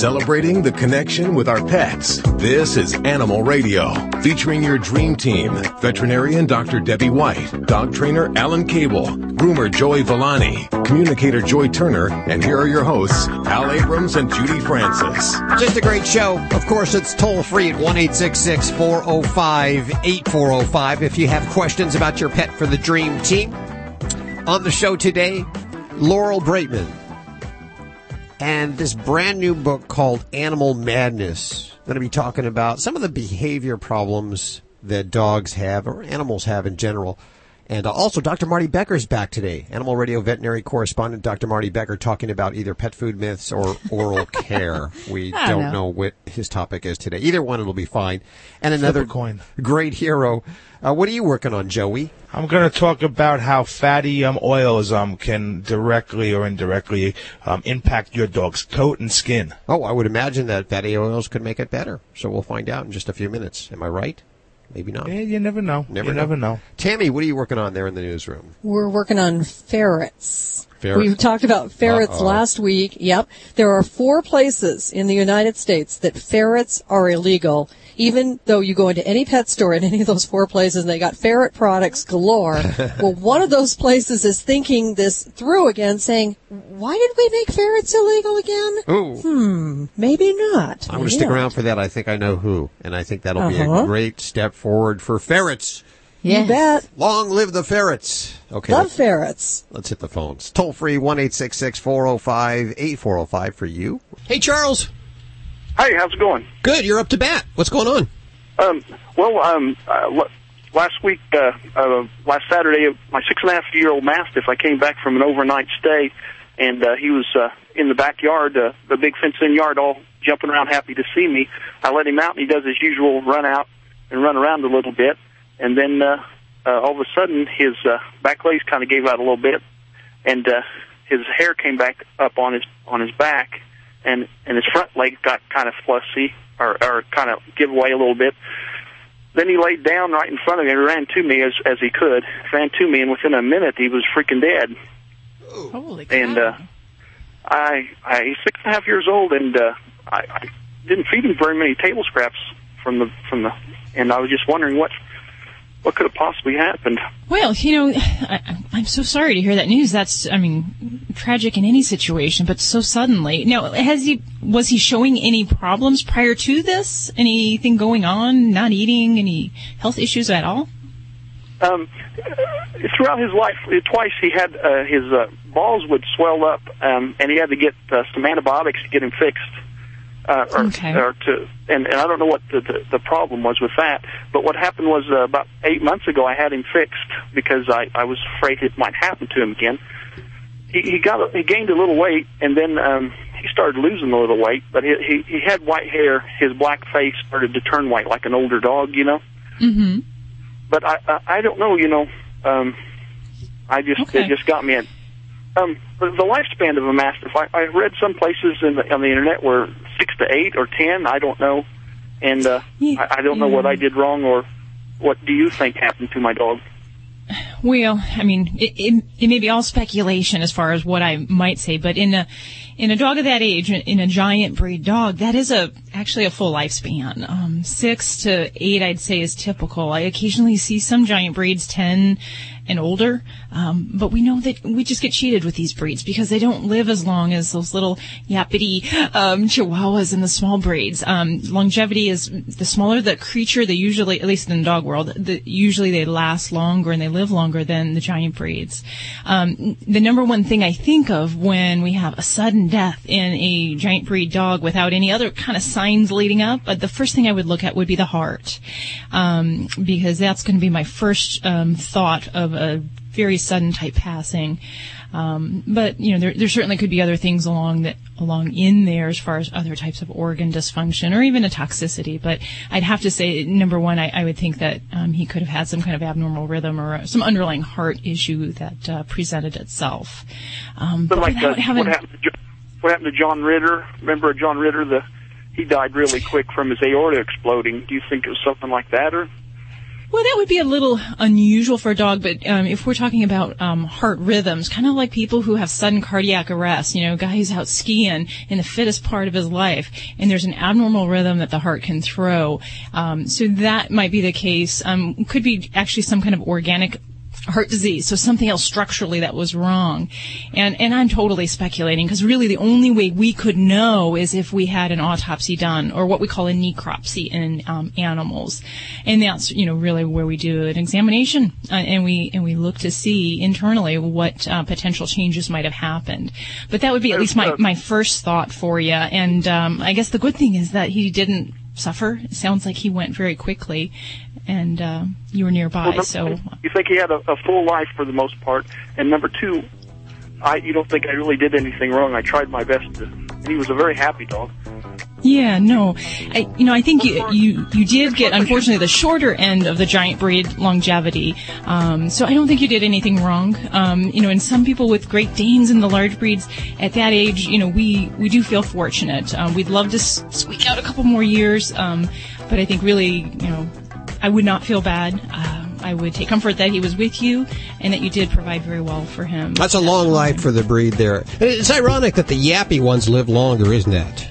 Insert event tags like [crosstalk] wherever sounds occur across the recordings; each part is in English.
Celebrating the connection with our pets. This is Animal Radio, featuring your dream team. Veterinarian Dr. Debbie White, dog trainer Alan Cable, groomer Joey Villani, communicator Joy Turner, and here are your hosts, Al Abrams and Judy Francis. Just a great show. Of course, it's toll free at 1 405 8405 if you have questions about your pet for the dream team. On the show today, Laurel Braitman and this brand new book called Animal Madness. I'm going to be talking about some of the behavior problems that dogs have or animals have in general. And uh, also, Dr. Marty Becker is back today. Animal Radio veterinary correspondent Dr. Marty Becker talking about either pet food myths or oral [laughs] care. We don't, don't know. know. what his topic is today. Either one, it'll be fine. And another coin. great hero. Uh, what are you working on, Joey? I'm going to talk about how fatty um, oils um, can directly or indirectly um, impact your dog's coat and skin. Oh, I would imagine that fatty oils could make it better. So we'll find out in just a few minutes. Am I right? Maybe not. Yeah, you never know. Never you know. never know. Tammy, what are you working on there in the newsroom? We're working on ferrets. Ferrets. We talked about ferrets Uh-oh. last week. Yep. There are four places in the United States that ferrets are illegal, even though you go into any pet store in any of those four places and they got ferret products galore. [laughs] well, one of those places is thinking this through again, saying, why did we make ferrets illegal again? Ooh. Hmm, maybe not. I'm going to stick not. around for that. I think I know who. And I think that'll be a Uh-huh. great step forward for ferrets. You bet. Long live the ferrets. Okay. Love let's, ferrets. let's hit the phones. Toll free 1 405 8405 for you. Hey, Charles. Hey, how's it going? Good. You're up to bat. What's going on? Um, well, um, uh, last week, uh, uh, last Saturday, my six and a half year old Mastiff, I came back from an overnight stay, and uh, he was uh, in the backyard, uh, the big fenced in yard, all jumping around, happy to see me. I let him out, and he does his usual run out and run around a little bit, and then uh, uh, all of a sudden, his uh, back legs kind of gave out a little bit, and uh, his hair came back up on his on his back, and and his front leg got kind of fluffy or or kind of give away a little bit. Then he laid down right in front of me and ran to me as as he could, ran to me, and within a minute he was freaking dead. Holy cow. And uh, I, I he's six and a half years old, and uh, I, I didn't feed him very many table scraps from the from the, and I was just wondering what what could have possibly happened. Well, you know, I, I'm so sorry to hear that news. That's, I mean, tragic in any situation, but so suddenly. Now, has he, was he showing any problems prior to this? Anything going on? Not eating? Any health issues at all? um, throughout his life, twice he had uh, his uh, balls would swell up, um, and he had to get uh, some antibiotics to get him fixed. Uh, or, Okay. or to, and, and I don't know what the, the, the problem was with that. But what happened was uh, about eight months ago, I had him fixed because I, I was afraid it might happen to him again. He, he got he gained a little weight, and then um, he started losing a little weight. But he, he he had white hair. His black face started to turn white, like an older dog, you know Mm-hmm. but I, I I don't know. You know, um, I just Okay. it just got me. Um, the, the lifespan of a mastiff. I, I read some places in the, on the internet were six to eight or ten. I don't know, and uh, Yeah, I, I don't know what. I did wrong or what do you think happened to my dog. Well, I mean, it, it, it may be all speculation as far as what I might say, but in a in a dog of that age, in a giant breed dog, that is a actually a full lifespan. Um, six to eight, I'd say, is typical. I occasionally see some giant breeds ten and older, um, but we know that we just get cheated with these breeds because they don't live as long as those little yappity um, chihuahuas and the small breeds. Um, longevity is the smaller the creature, they usually, at least in the dog world, the, usually they last longer and they live longer than the giant breeds. Um, the number one thing I think of when we have a sudden death in a giant breed dog without any other kind of signs leading up, uh, the first thing I would look at would be the heart, um, because that's going to be my first um, thought of a very sudden type passing. Um, but you know, there, there certainly could be other things along that along in there as far as other types of organ dysfunction or even a toxicity. But I'd have to say, number one, I, I would think that um, he could have had some kind of abnormal rhythm or uh, some underlying heart issue that uh, presented itself. Um, But like without uh, what happened? To, what happened to John Ritter? Remember John Ritter? The he died really quick from his aorta exploding. Do you think it was something like that, or Well, that would be a little unusual for a dog, but um, if we're talking about um, heart rhythms, kind of like people who have sudden cardiac arrest, you know, a guy who's out skiing in the fittest part of his life, and there's an abnormal rhythm that the heart can throw. Um, so that might be the case. Um, could be actually some kind of organic heart disease, so something else structurally that was wrong. And and I'm totally speculating because really the only way we could know is if we had an autopsy done or what we call a necropsy in um, animals, and that's you know really where we do an examination uh, and we and we look to see internally what uh, potential changes might have happened. But that would be at least my my first thought for you. And um, I guess the good thing is that he didn't suffer. It sounds like he went very quickly, and uh, you were nearby. Well, so you think he had a, a full life for the most part, and number two, I you don't think I really did anything wrong. I tried my best to. And he was a very happy dog. Yeah, no, I, you know, I think you, you, you did get, unfortunately, the shorter end of the giant breed longevity. Um, so I don't think you did anything wrong. Um, you know, and some people with Great Danes and the large breeds at that age, you know, we, we do feel fortunate. Um, we'd love to squeak out a couple more years. Um, but I think really, you know, I would not feel bad. Uh, I would take comfort that he was with you and that you did provide very well for him. That's a long life for the breed there. It's ironic that the yappy ones live longer, isn't it?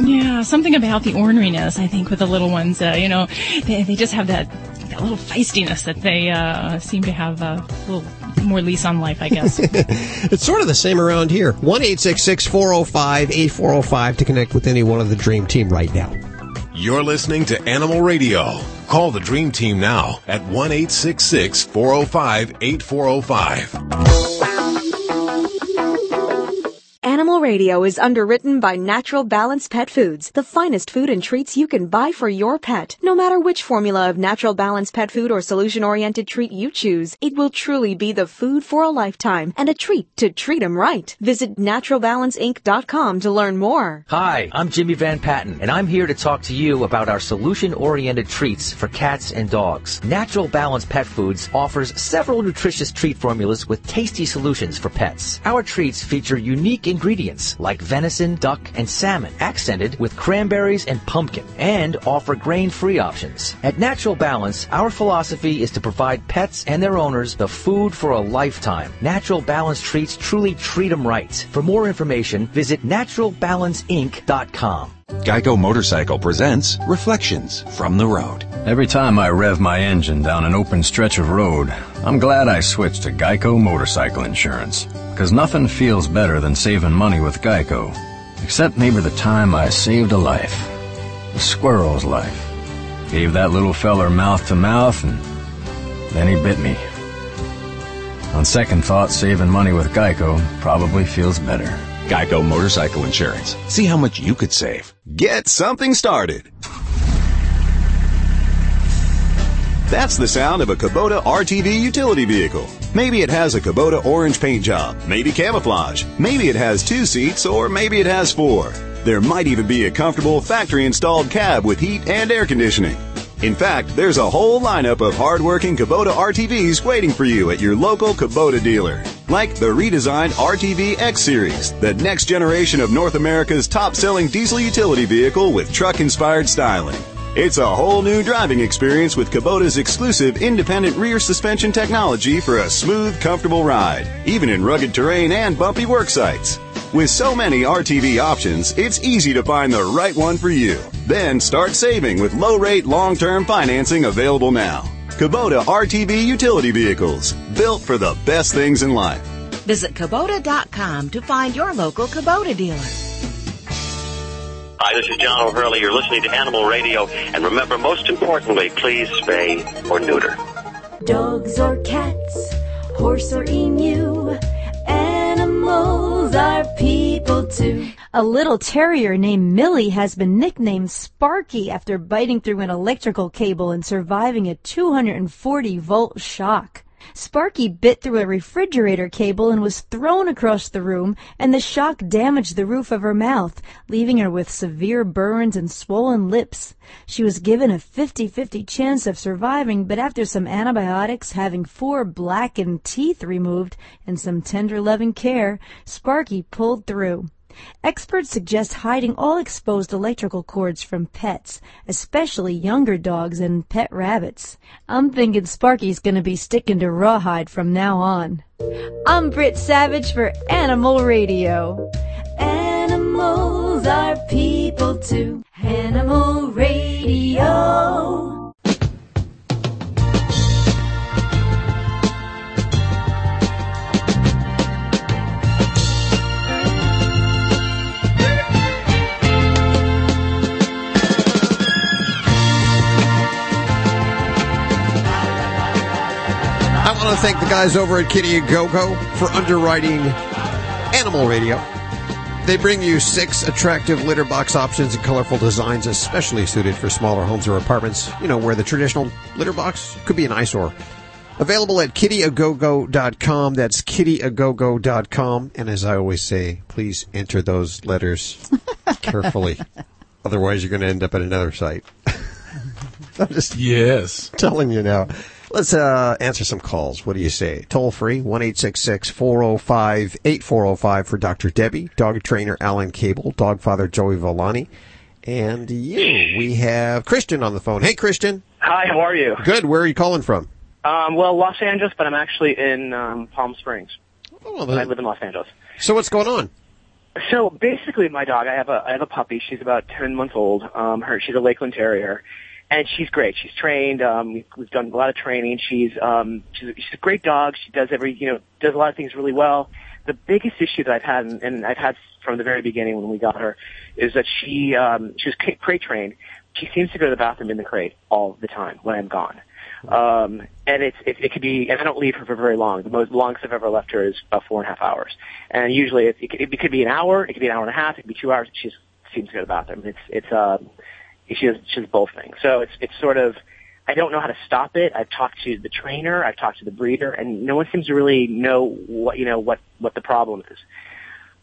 Yeah, something about the orneriness, I think, with the little ones. Uh, you know, they, they just have that, that little feistiness that they uh, seem to have a little more lease on life, I guess. [laughs] it's sort of the same around here. 1 405 8405 to connect with any one of the Dream Team right now. You're listening to Animal Radio. Call the Dream Team now at 1 405 8405. Radio is underwritten by Natural Balance Pet Foods, the finest food and treats you can buy for your pet. No matter which formula of Natural Balance Pet Food or solution-oriented treat you choose, it will truly be the food for a lifetime and a treat to treat 'em right. Visit naturalbalanceinc.com to learn more. Hi, I'm Jimmy Van Patten, and I'm here to talk to you about our solution-oriented treats for cats and dogs. Natural Balance Pet Foods offers several nutritious treat formulas with tasty solutions for pets. Our treats feature unique ingredients like venison, duck, and salmon, accented with cranberries and pumpkin, and offer grain-free options. At Natural Balance, our philosophy is to provide pets and their owners the food for a lifetime. Natural Balance treats truly treat them right. For more information, visit naturalbalanceinc.com. Geico Motorcycle presents Reflections from the Road. Every time I rev my engine down an open stretch of road, I'm glad I switched to Geico Motorcycle Insurance. Because nothing feels better than saving money with Geico. Except maybe the time I saved a life. A squirrel's life. Gave that little feller mouth to mouth and then he bit me. On second thought, saving money with Geico probably feels better. Geico Motorcycle Insurance. See how much you could save. Get something started. That's the sound of a Kubota RTV utility vehicle. Maybe it has a Kubota orange paint job, maybe camouflage, maybe it has two seats, or maybe it has four. There might even be a comfortable factory installed cab with heat and air conditioning. In fact, there's a whole lineup of hardworking Kubota RTVs waiting for you at your local Kubota dealer. Like the redesigned RTV X Series, the next generation of North America's top selling diesel utility vehicle with truck inspired styling. It's a whole new driving experience with Kubota's exclusive independent rear suspension technology for a smooth, comfortable ride, even in rugged terrain and bumpy work sites. With so many RTV options, it's easy to find the right one for you. Then start saving with low rate long term financing available now. Kubota RTV utility vehicles, built for the best things in life. Visit Kubota.com to find your local Kubota dealer. Hi, this is John O'Hurley. You're listening to Animal Radio. And remember, most importantly, please spay or neuter. Dogs or cats, horse or emu, animals are people too. A little terrier named Millie has been nicknamed Sparky after biting through an electrical cable and surviving a 240 volt shock. Sparky bit through a refrigerator cable and was thrown across the room, and the shock damaged the roof of her mouth, leaving her with severe burns and swollen lips. She was given a 50-50 chance of surviving, but after some antibiotics, having four blackened teeth removed, and some tender loving care, Sparky pulled through. Experts suggest hiding all exposed electrical cords from pets, especially younger dogs and pet rabbits. I'm thinking Sparky's gonna be sticking to rawhide from now on. I'm Britt Savage for Animal Radio. Animals are people too. Animal Radio. I want to thank the guys over at Kitty and Go Go for underwriting Animal Radio. They bring you six attractive litter box options and colorful designs, especially suited for smaller homes or apartments. You know, where the traditional litter box could be an eyesore. Available at kittyagogo.com. That's kittyagogo.com. And as I always say, please enter those letters [laughs] carefully. Otherwise, you're going to end up at another site. [laughs] I'm just yes. telling you now. Let's uh, answer some calls. What do you say? Toll free, 1 405 8405 for Dr. Debbie, dog trainer Alan Cable, dog father Joey Villani, and you. We have Christian on the phone. Hey, Christian. Hi, how are you? Good. Where are you calling from? Um, well, Los Angeles, but I'm actually in um, Palm Springs. Oh, I live in Los Angeles. So what's going on? So basically, my dog. I have a I have a puppy. She's about ten months old. Um, her she's a Lakeland Terrier, and she's great. She's trained. Um, we've, done a lot of training. She's um, she's a, she's a great dog. She does every you know does a lot of things really well. The biggest issue that I've had, and, I've had from the very beginning when we got her, is that she um, she was crate trained. She seems to go to the bathroom in the crate all the time when I'm gone. Um, and it's, it, it could be, and I don't leave her for very long. The most longest I've ever left her is about four and a half hours. And usually it, it, could, it could be an hour, it could be an hour and a half, it could be two hours. She just seems to go to the bathroom. It's, it's, uh, she does, she does both things. So it's, it's sort of, I don't know how to stop it. I've talked to the trainer, I've talked to the breeder, and no one seems to really know what, you know, what, what the problem is.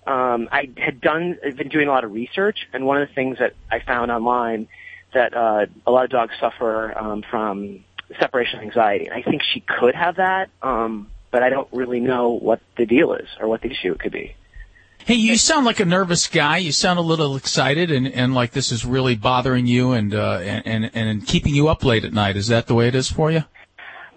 Um, I had done, I've been doing a lot of research, and one of the things that I found online that, uh, a lot of dogs suffer, um, from separation anxiety. And I think she could have that, um, but I don't really know what the deal is or what the issue could be. Hey, you sound like a nervous guy. You sound a little excited and, and like this is really bothering you and, uh, and, and, and keeping you up late at night. Is that the way it is for you?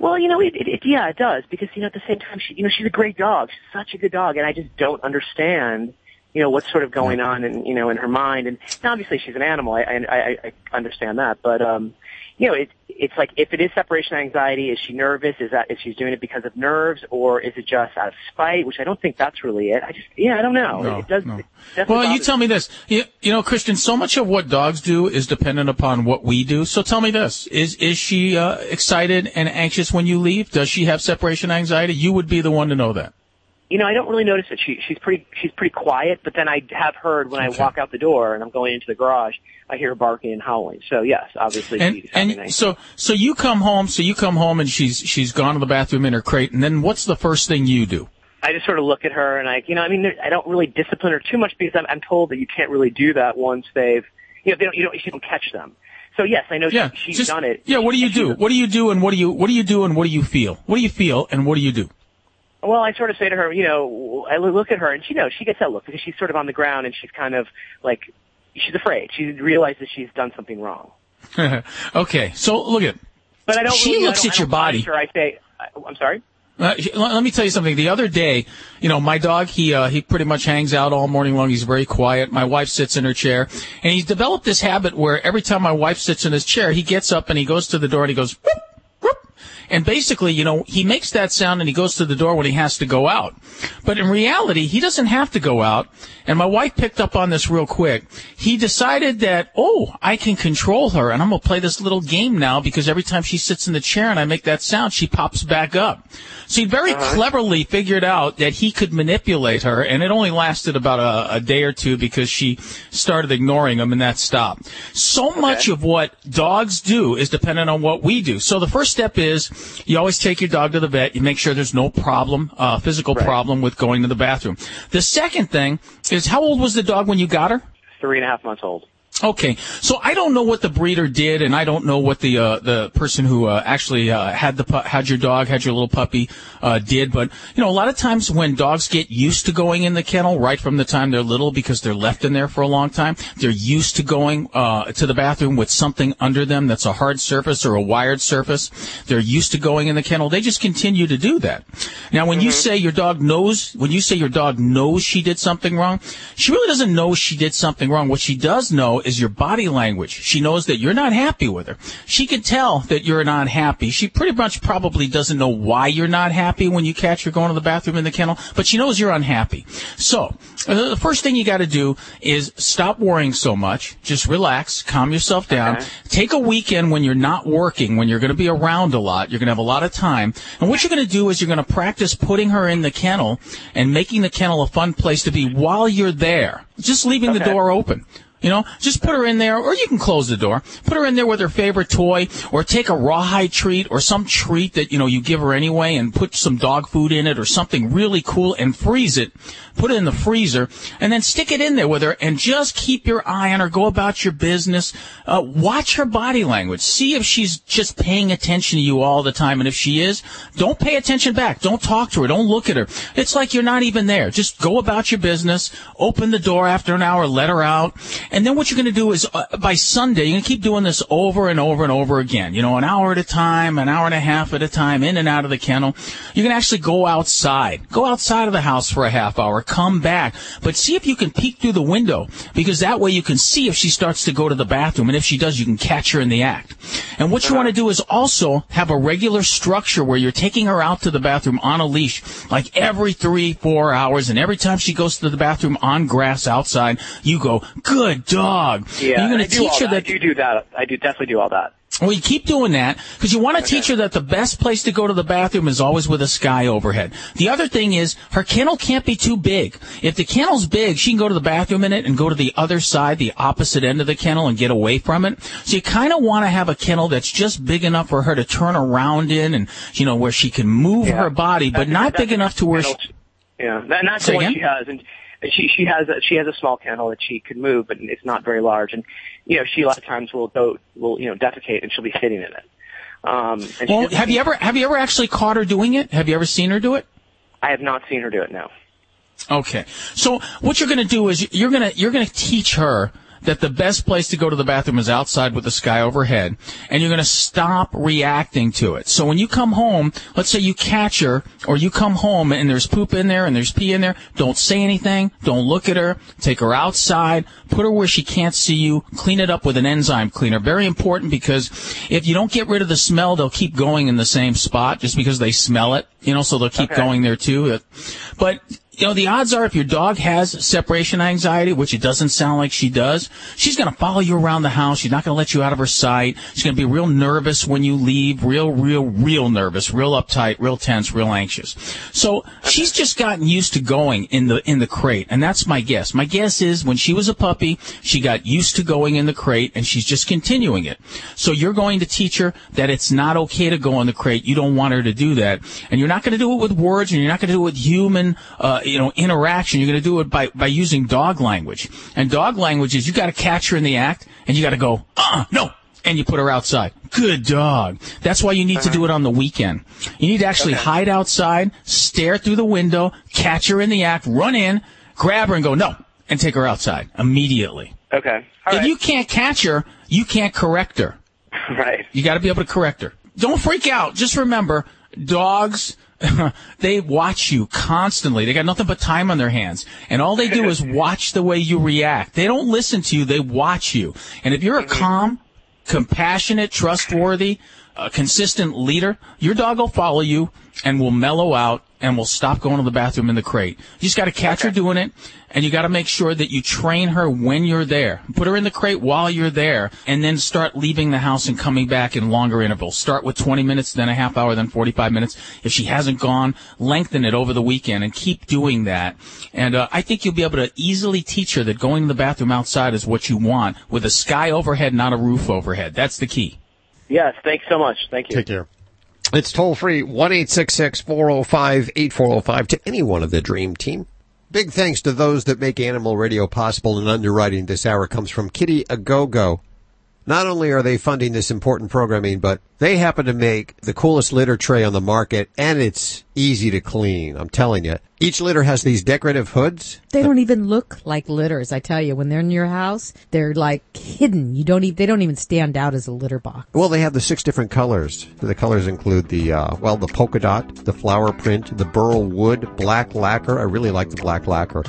Well, you know, it, it, it yeah, it does because you know at the same time, she, you know, she's a great dog. She's such a good dog, and I just don't understand, you know, what's sort of going on in you know in her mind. And obviously, she's an animal. I I, I I understand that, but um, you know, it, it's like if it is separation anxiety, is she nervous? Is that if she's doing it because of nerves, or is it just out of spite? Which I don't think that's really it. I just, yeah, I don't know. No, it does. no. It Well, you tell me this. You, you know, Christian, so much of what dogs do is dependent upon what we do. So tell me this. Is, is she, uh, excited and anxious when you leave? Does she have separation anxiety? You would be the one to know that. You know, I don't really notice it. She she's pretty she's pretty quiet, but then I have heard when I walk out the door and I'm going into the garage, I hear her barking and howling. So yes, obviously And, and so, so you come home, so you come home and she's, she's gone to the bathroom in her crate. And then what's the first thing you do? I just sort of look at her and I, you know, I mean, I don't really discipline her too much because I'm, I'm told that you can't really do that once they've, you know, they don't, you don't, you don't catch them. So yes, I know Yeah, she, she's just- done it. Yeah, what do you do? What do you do and what do you, what do you do and what do you feel? What do you feel and what do you do? Well, I sort of say to her, you know, I look at her and she knows, she gets that look because she's sort of on the ground and she's kind of like, she's afraid. She realizes she's done something wrong. [laughs] okay, so look at, But I don't She really, looks don't- at your body. Her. I say, I, I'm sorry? Uh, let me tell you something. The other day, you know, my dog, he, uh, he pretty much hangs out all morning long. He's very quiet. My wife sits in her chair and he's developed this habit where every time my wife sits in his chair, he gets up and he goes to the door and he goes. And basically, you know, he makes that sound and he goes to the door when he has to go out. But in reality, he doesn't have to go out. And my wife picked up on this real quick. He decided that, oh, I can control her and I'm going to play this little game now because every time she sits in the chair and I make that sound, she pops back up. So he very uh-huh. cleverly figured out that he could manipulate her and it only lasted about a, a day or two because she started ignoring him and that stopped. So much of what dogs do is dependent on what we do. So the first step is you always take your dog to the vet. You make sure there's no problem, uh, physical problem with going to the bathroom. The second thing is how old was the dog when you got her? Three and a half months old. Okay, so I don't know what the breeder did, and I don't know what the uh, the person who uh, actually uh, had the pu- had your dog, had your little puppy, uh, did. But you know, a lot of times when dogs get used to going in the kennel right from the time they're little, because they're left in there for a long time, they're used to going uh, to the bathroom with something under them that's a hard surface or a wired surface. They're used to going in the kennel. They just continue to do that. Now, when you say your dog knows, when you say your dog knows she did something wrong, she really doesn't know she did something wrong. What she does know is your body language. She knows that you're not happy with her. She can tell that you're not happy. She pretty much probably doesn't know why you're not happy when you catch her going to the bathroom in the kennel, but she knows you're unhappy. So, uh, the first thing you got to do is stop worrying so much. Just relax, calm yourself down. Take a weekend when you're not working, when you're going to be around a lot. You're going to have a lot of time. And what you're going to do is you're going to practice putting her in the kennel and making the kennel a fun place to be while you're there. Just leaving the door open. You know, just put her in there, or you can close the door. Put her in there with her favorite toy, or take a rawhide treat, or some treat that, you know, you give her anyway, and put some dog food in it, or something really cool, and freeze it. Put it in the freezer, and then stick it in there with her, and just keep your eye on her. Go about your business. Uh, watch her body language. See if she's just paying attention to you all the time, and if she is, don't pay attention back. Don't talk to her. Don't look at her. It's like you're not even there. Just go about your business. Open the door after an hour. Let her out. And then what you're going to do is uh, by Sunday, you're going to keep doing this over and over and over again. You know, an hour at a time, an hour and a half at a time, in and out of the kennel. Going to actually go outside. Go outside of the house for a half hour. Come back. But see if you can peek through the window because that way you can see if she starts to go to the bathroom. And if she does, you can catch her in the act. And what you want to do is also have a regular structure where you're taking her out to the bathroom on a leash, like every three, four hours. And every time she goes to the bathroom on grass outside, you go, good dog. Yeah, You're going to teach her that. I that do do that. I do definitely do all that. well, you keep doing that because you want to teach her that the best place to go to the bathroom is always with a sky overhead. The other thing is her kennel can't be too big. If the kennel's big, she can go to the bathroom in it and go to the other side, the opposite end of the kennel and get away from it. So you kind of want to have a kennel that's just big enough for her to turn around in and, you know, where she can move her body, but not big enough to where she, Yeah, that's Say the one again? she has, and she she has a, she has a small kennel that she could move, but it's not very large, and you know she a lot of times will go will you know defecate and she'll be sitting in it. Um, well, have you ever, have you ever actually caught her doing it? Have you ever seen her do it? I have not seen her do it. No. Okay. So what you're going to do is you're going to you're going to teach her that the best place to go to the bathroom is outside with the sky overhead, and you're going to stop reacting to it. So when you come home, let's say you catch her, or you come home and there's poop in there and there's pee in there, don't say anything, don't look at her, take her outside, put her where she can't see you, clean it up with an enzyme cleaner. Very important because if you don't get rid of the smell, they'll keep going in the same spot just because they smell it, you know, so they'll keep going there too. But you know, the odds are if your dog has separation anxiety, which it doesn't sound like she does, she's going to follow you around the house. She's not going to let you out of her sight. She's going to be real nervous when you leave, real, real, real nervous, real uptight, real tense, real anxious. So she's just gotten used to going in the, in the crate. And that's my guess. My guess is when she was a puppy, she got used to going in the crate and she's just continuing it. So you're going to teach her that it's not okay to go in the crate. You don't want her to do that. And you're not going to do it with words and you're not going to do it with human, uh, you know, interaction. You're going to do it by, by using dog language. And dog language is you got to catch her in the act and you got to go, uh, no. And you put her outside. Good dog. That's why you need to do it on the weekend. You need to actually hide outside, stare through the window, catch her in the act, run in, grab her and go, no, and take her outside immediately. Okay. if you can't catch her, you can't correct her. [laughs] Right. You got to be able to correct her. Don't freak out. Just remember, dogs, [laughs] they watch you constantly. They got nothing but time on their hands. And all they do is [laughs] watch the way you react. They don't listen to you. They watch you. And if you're a calm, compassionate, trustworthy, uh, consistent leader, your dog will follow you and will mellow out and will stop going to the bathroom in the crate. You just got to catch her doing it, and you got to make sure that you train her when you're there. Put her in the crate while you're there, and then start leaving the house and coming back in longer intervals. Start with 20 minutes, then a half hour, then 45 minutes. If she hasn't gone, lengthen it over the weekend and keep doing that. And uh, I think you'll be able to easily teach her that going to the bathroom outside is what you want, with a sky overhead, not a roof overhead. That's the key. Yes. Thanks so much. Thank you. Take care. It's toll free, 1 405 8405 to any one of the Dream Team. Big thanks to those that make Animal Radio possible and underwriting this hour comes from Kitty Agogo. Not only are they funding this important programming, but they happen to make the coolest litter tray on the market and it's easy to clean. I'm telling you. Each litter has these decorative hoods. They don't even look like litters. I tell you, when they're in your house, they're like hidden. You don't even, they don't even stand out as a litter box. Well, they have the six different colors. The colors include the, uh, well, the polka dot, the flower print, the burl wood, black lacquer. I really like the black lacquer.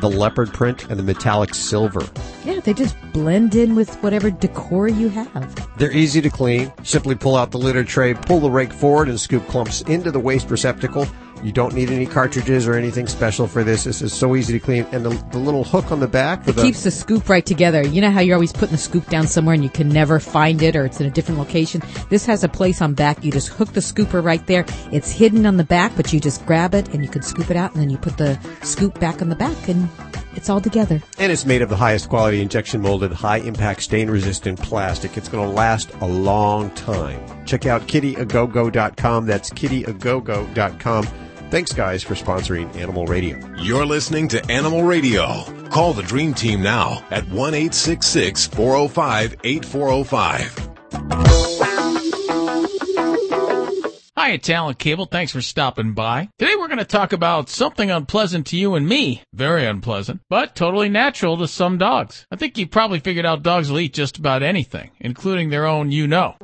The leopard print and the metallic silver. Yeah, they just blend in with whatever decor you have. They're easy to clean. Simply pull out the litter tray, pull the rake forward, and scoop clumps into the waste receptacle. You don't need any cartridges or anything special for this. This is so easy to clean. And the, the little hook on the back. It the- keeps the scoop right together. You know how you're always putting the scoop down somewhere and you can never find it or it's in a different location? This has a place on back. You just hook the scooper right there. It's hidden on the back, but you just grab it and you can scoop it out and then you put the scoop back on the back and it's all together. And it's made of the highest quality injection molded, high impact stain resistant plastic. It's going to last a long time. Check out kittyagogo.com. That's kittyagogo.com. Thanks, guys, for sponsoring Animal Radio. You're listening to Animal Radio. Call the Dream Team now at 1 405 8405. Hi, it's Alan Cable. Thanks for stopping by. Today we're going to talk about something unpleasant to you and me. Very unpleasant, but totally natural to some dogs. I think you probably figured out dogs will eat just about anything, including their own you know.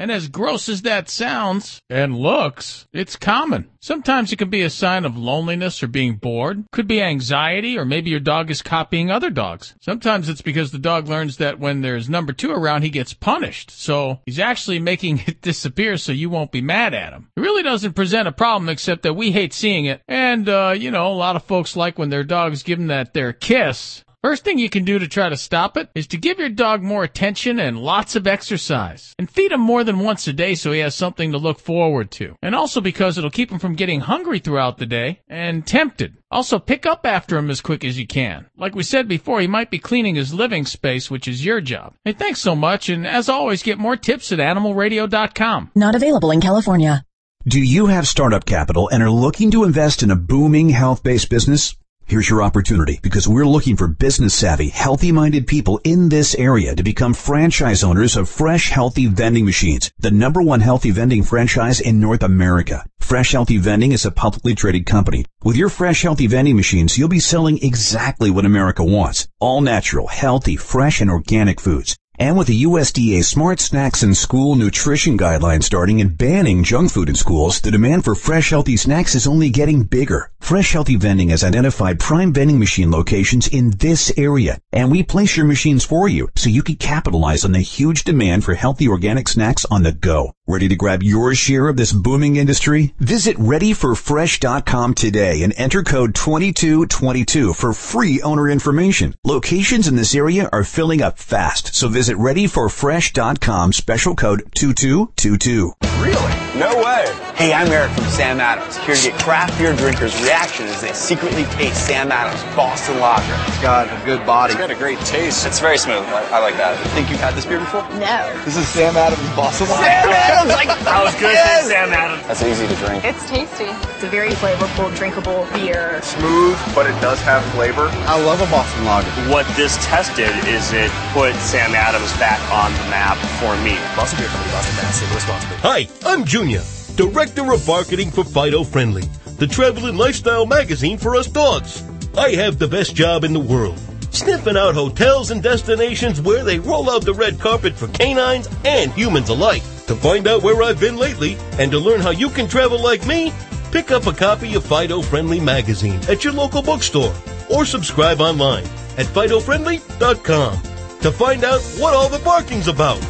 And as gross as that sounds and looks, it's common. Sometimes it can be a sign of loneliness or being bored. Could be anxiety or maybe your dog is copying other dogs. Sometimes it's because the dog learns that when there's number two around, he gets punished. So he's actually making [laughs] it disappear so you won't be mad at him. It really doesn't present a problem except that we hate seeing it. And, uh, you know, a lot of folks like when their dogs give them that their kiss. First thing you can do to try to stop it is to give your dog more attention and lots of exercise. And feed him more than once a day so he has something to look forward to. And also because it'll keep him from getting hungry throughout the day and tempted. Also pick up after him as quick as you can. Like we said before, he might be cleaning his living space, which is your job. Hey, thanks so much, and as always, get more tips at animalradio.com. Not available in California. Do you have startup capital and are looking to invest in a booming health-based business? Here's your opportunity because we're looking for business savvy, healthy minded people in this area to become franchise owners of Fresh Healthy Vending Machines, the number one healthy vending franchise in North America. Fresh Healthy Vending is a publicly traded company. With your Fresh Healthy Vending Machines, you'll be selling exactly what America wants. All natural, healthy, fresh, and organic foods. And with the USDA Smart Snacks and School Nutrition Guidelines starting and banning junk food in schools, the demand for fresh healthy snacks is only getting bigger. Fresh Healthy Vending has identified prime vending machine locations in this area, and we place your machines for you so you can capitalize on the huge demand for healthy organic snacks on the go. Ready to grab your share of this booming industry? Visit readyforfresh.com today and enter code 2222 for free owner information. Locations in this area are filling up fast, so visit readyforfresh.com special code 2222. Really? No way. Hey, I'm Eric from Sam Adams, here to get craft beer drinkers' reaction as they secretly taste Sam Adams Boston Lager. It's got a good body. It's got a great taste. It's very smooth. I, I like that. Think you've had this beer before? No. This is Sam Adams Boston Lager. Sam [laughs] Adams, like, I was good yes. Sam Adams. That's easy to drink. It's tasty. It's a very flavorful, drinkable beer. Smooth, but it does have flavor. I love a Boston Lager. What this test did is it put Sam Adams back on the map for me. Boston Beer Company, Boston, Mass. St. Louis, Hi, I'm Junior, Director of Marketing for Fido Friendly, the travel and lifestyle magazine for us dogs. I have the best job in the world, sniffing out hotels and destinations where they roll out the red carpet for canines and humans alike. To find out where I've been lately and to learn how you can travel like me, pick up a copy of Fido Friendly magazine at your local bookstore or subscribe online at FidoFriendly.com to find out what all the barking's about.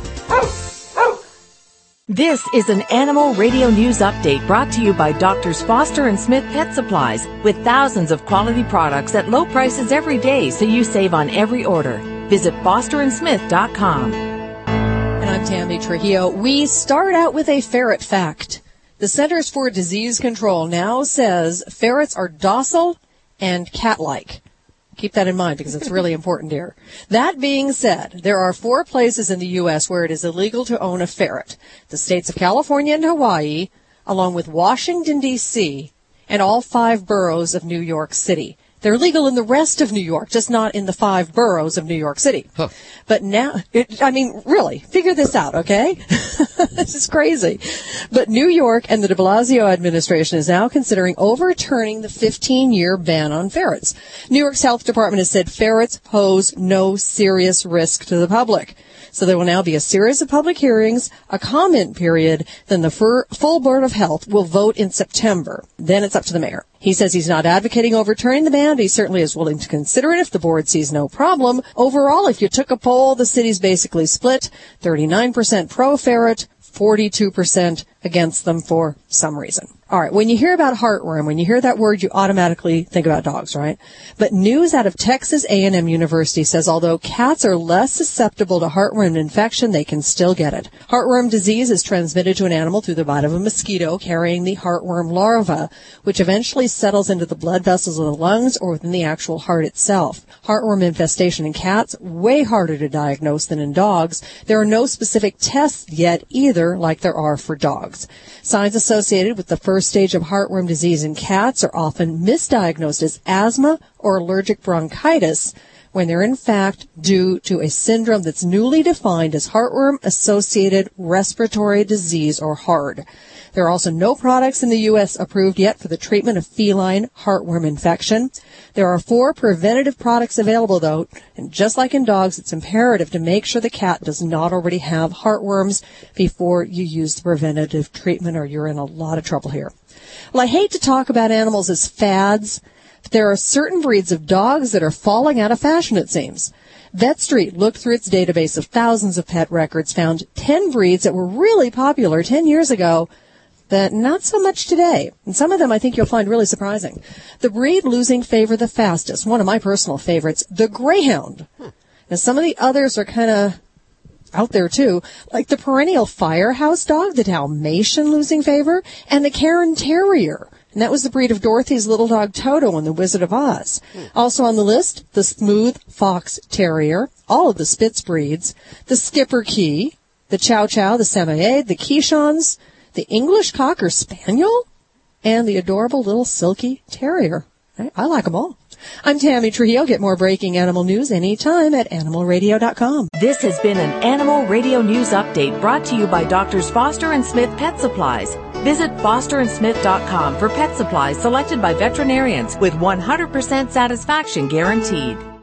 This is an Animal Radio News Update brought to you by Doctors Foster and Smith Pet Supplies with thousands of quality products at low prices every day so you save on every order. Visit fosterandsmith.com. And I'm Tammy Trujillo. We start out with a ferret fact. The Centers for Disease Control now says ferrets are docile and cat-like. Keep that in mind because it's really important here. That being said, there are four places in the U.S. where it is illegal to own a ferret. The states of California and Hawaii, along with Washington, D.C., and all five boroughs of New York City. They're legal in the rest of New York, just not in the five boroughs of New York City. But now, it, I mean, really, figure this out, okay? [laughs] this is crazy. But New York and the de Blasio administration is now considering overturning the 15 year ban on ferrets. New York's health department has said ferrets pose no serious risk to the public. So there will now be a series of public hearings, a comment period, then the full board of health will vote in September. Then it's up to the mayor. He says he's not advocating overturning the ban, but he certainly is willing to consider it if the board sees no problem. Overall, if you took a poll, the city's basically split 39% pro ferret, 42% against them for some reason. All right. When you hear about heartworm, when you hear that word, you automatically think about dogs, right? But news out of Texas A&M University says although cats are less susceptible to heartworm infection, they can still get it. Heartworm disease is transmitted to an animal through the bite of a mosquito carrying the heartworm larva, which eventually settles into the blood vessels of the lungs or within the actual heart itself. Heartworm infestation in cats, way harder to diagnose than in dogs. There are no specific tests yet either, like there are for dogs. Signs associated with the first stage of heartworm disease in cats are often misdiagnosed as asthma or allergic bronchitis when they're in fact due to a syndrome that's newly defined as heartworm associated respiratory disease or HARD. There are also no products in the U.S. approved yet for the treatment of feline heartworm infection. There are four preventative products available though, and just like in dogs, it's imperative to make sure the cat does not already have heartworms before you use the preventative treatment or you're in a lot of trouble here. Well, I hate to talk about animals as fads, but there are certain breeds of dogs that are falling out of fashion, it seems. VetStreet looked through its database of thousands of pet records, found 10 breeds that were really popular 10 years ago, but not so much today. And some of them I think you'll find really surprising. The breed losing favor the fastest, one of my personal favorites, the Greyhound. And some of the others are kind of out there too, like the perennial firehouse dog, the Dalmatian losing favor, and the Cairn Terrier. And that was the breed of Dorothy's little dog Toto in The Wizard of Oz. Also on the list, the Smooth Fox Terrier, all of the Spitz breeds, the Schipperke, the Chow Chow, the Samoyed, the Keeshonds, the English Cocker Spaniel, and the adorable little Silky Terrier. I, I like them all. I'm Tammy Trujillo. Get more breaking animal news anytime at animalradio.com. This has been an Animal Radio News Update brought to you by Doctors Foster and Smith Pet Supplies. Visit fosterandsmith.com for pet supplies selected by veterinarians with 100% satisfaction guaranteed.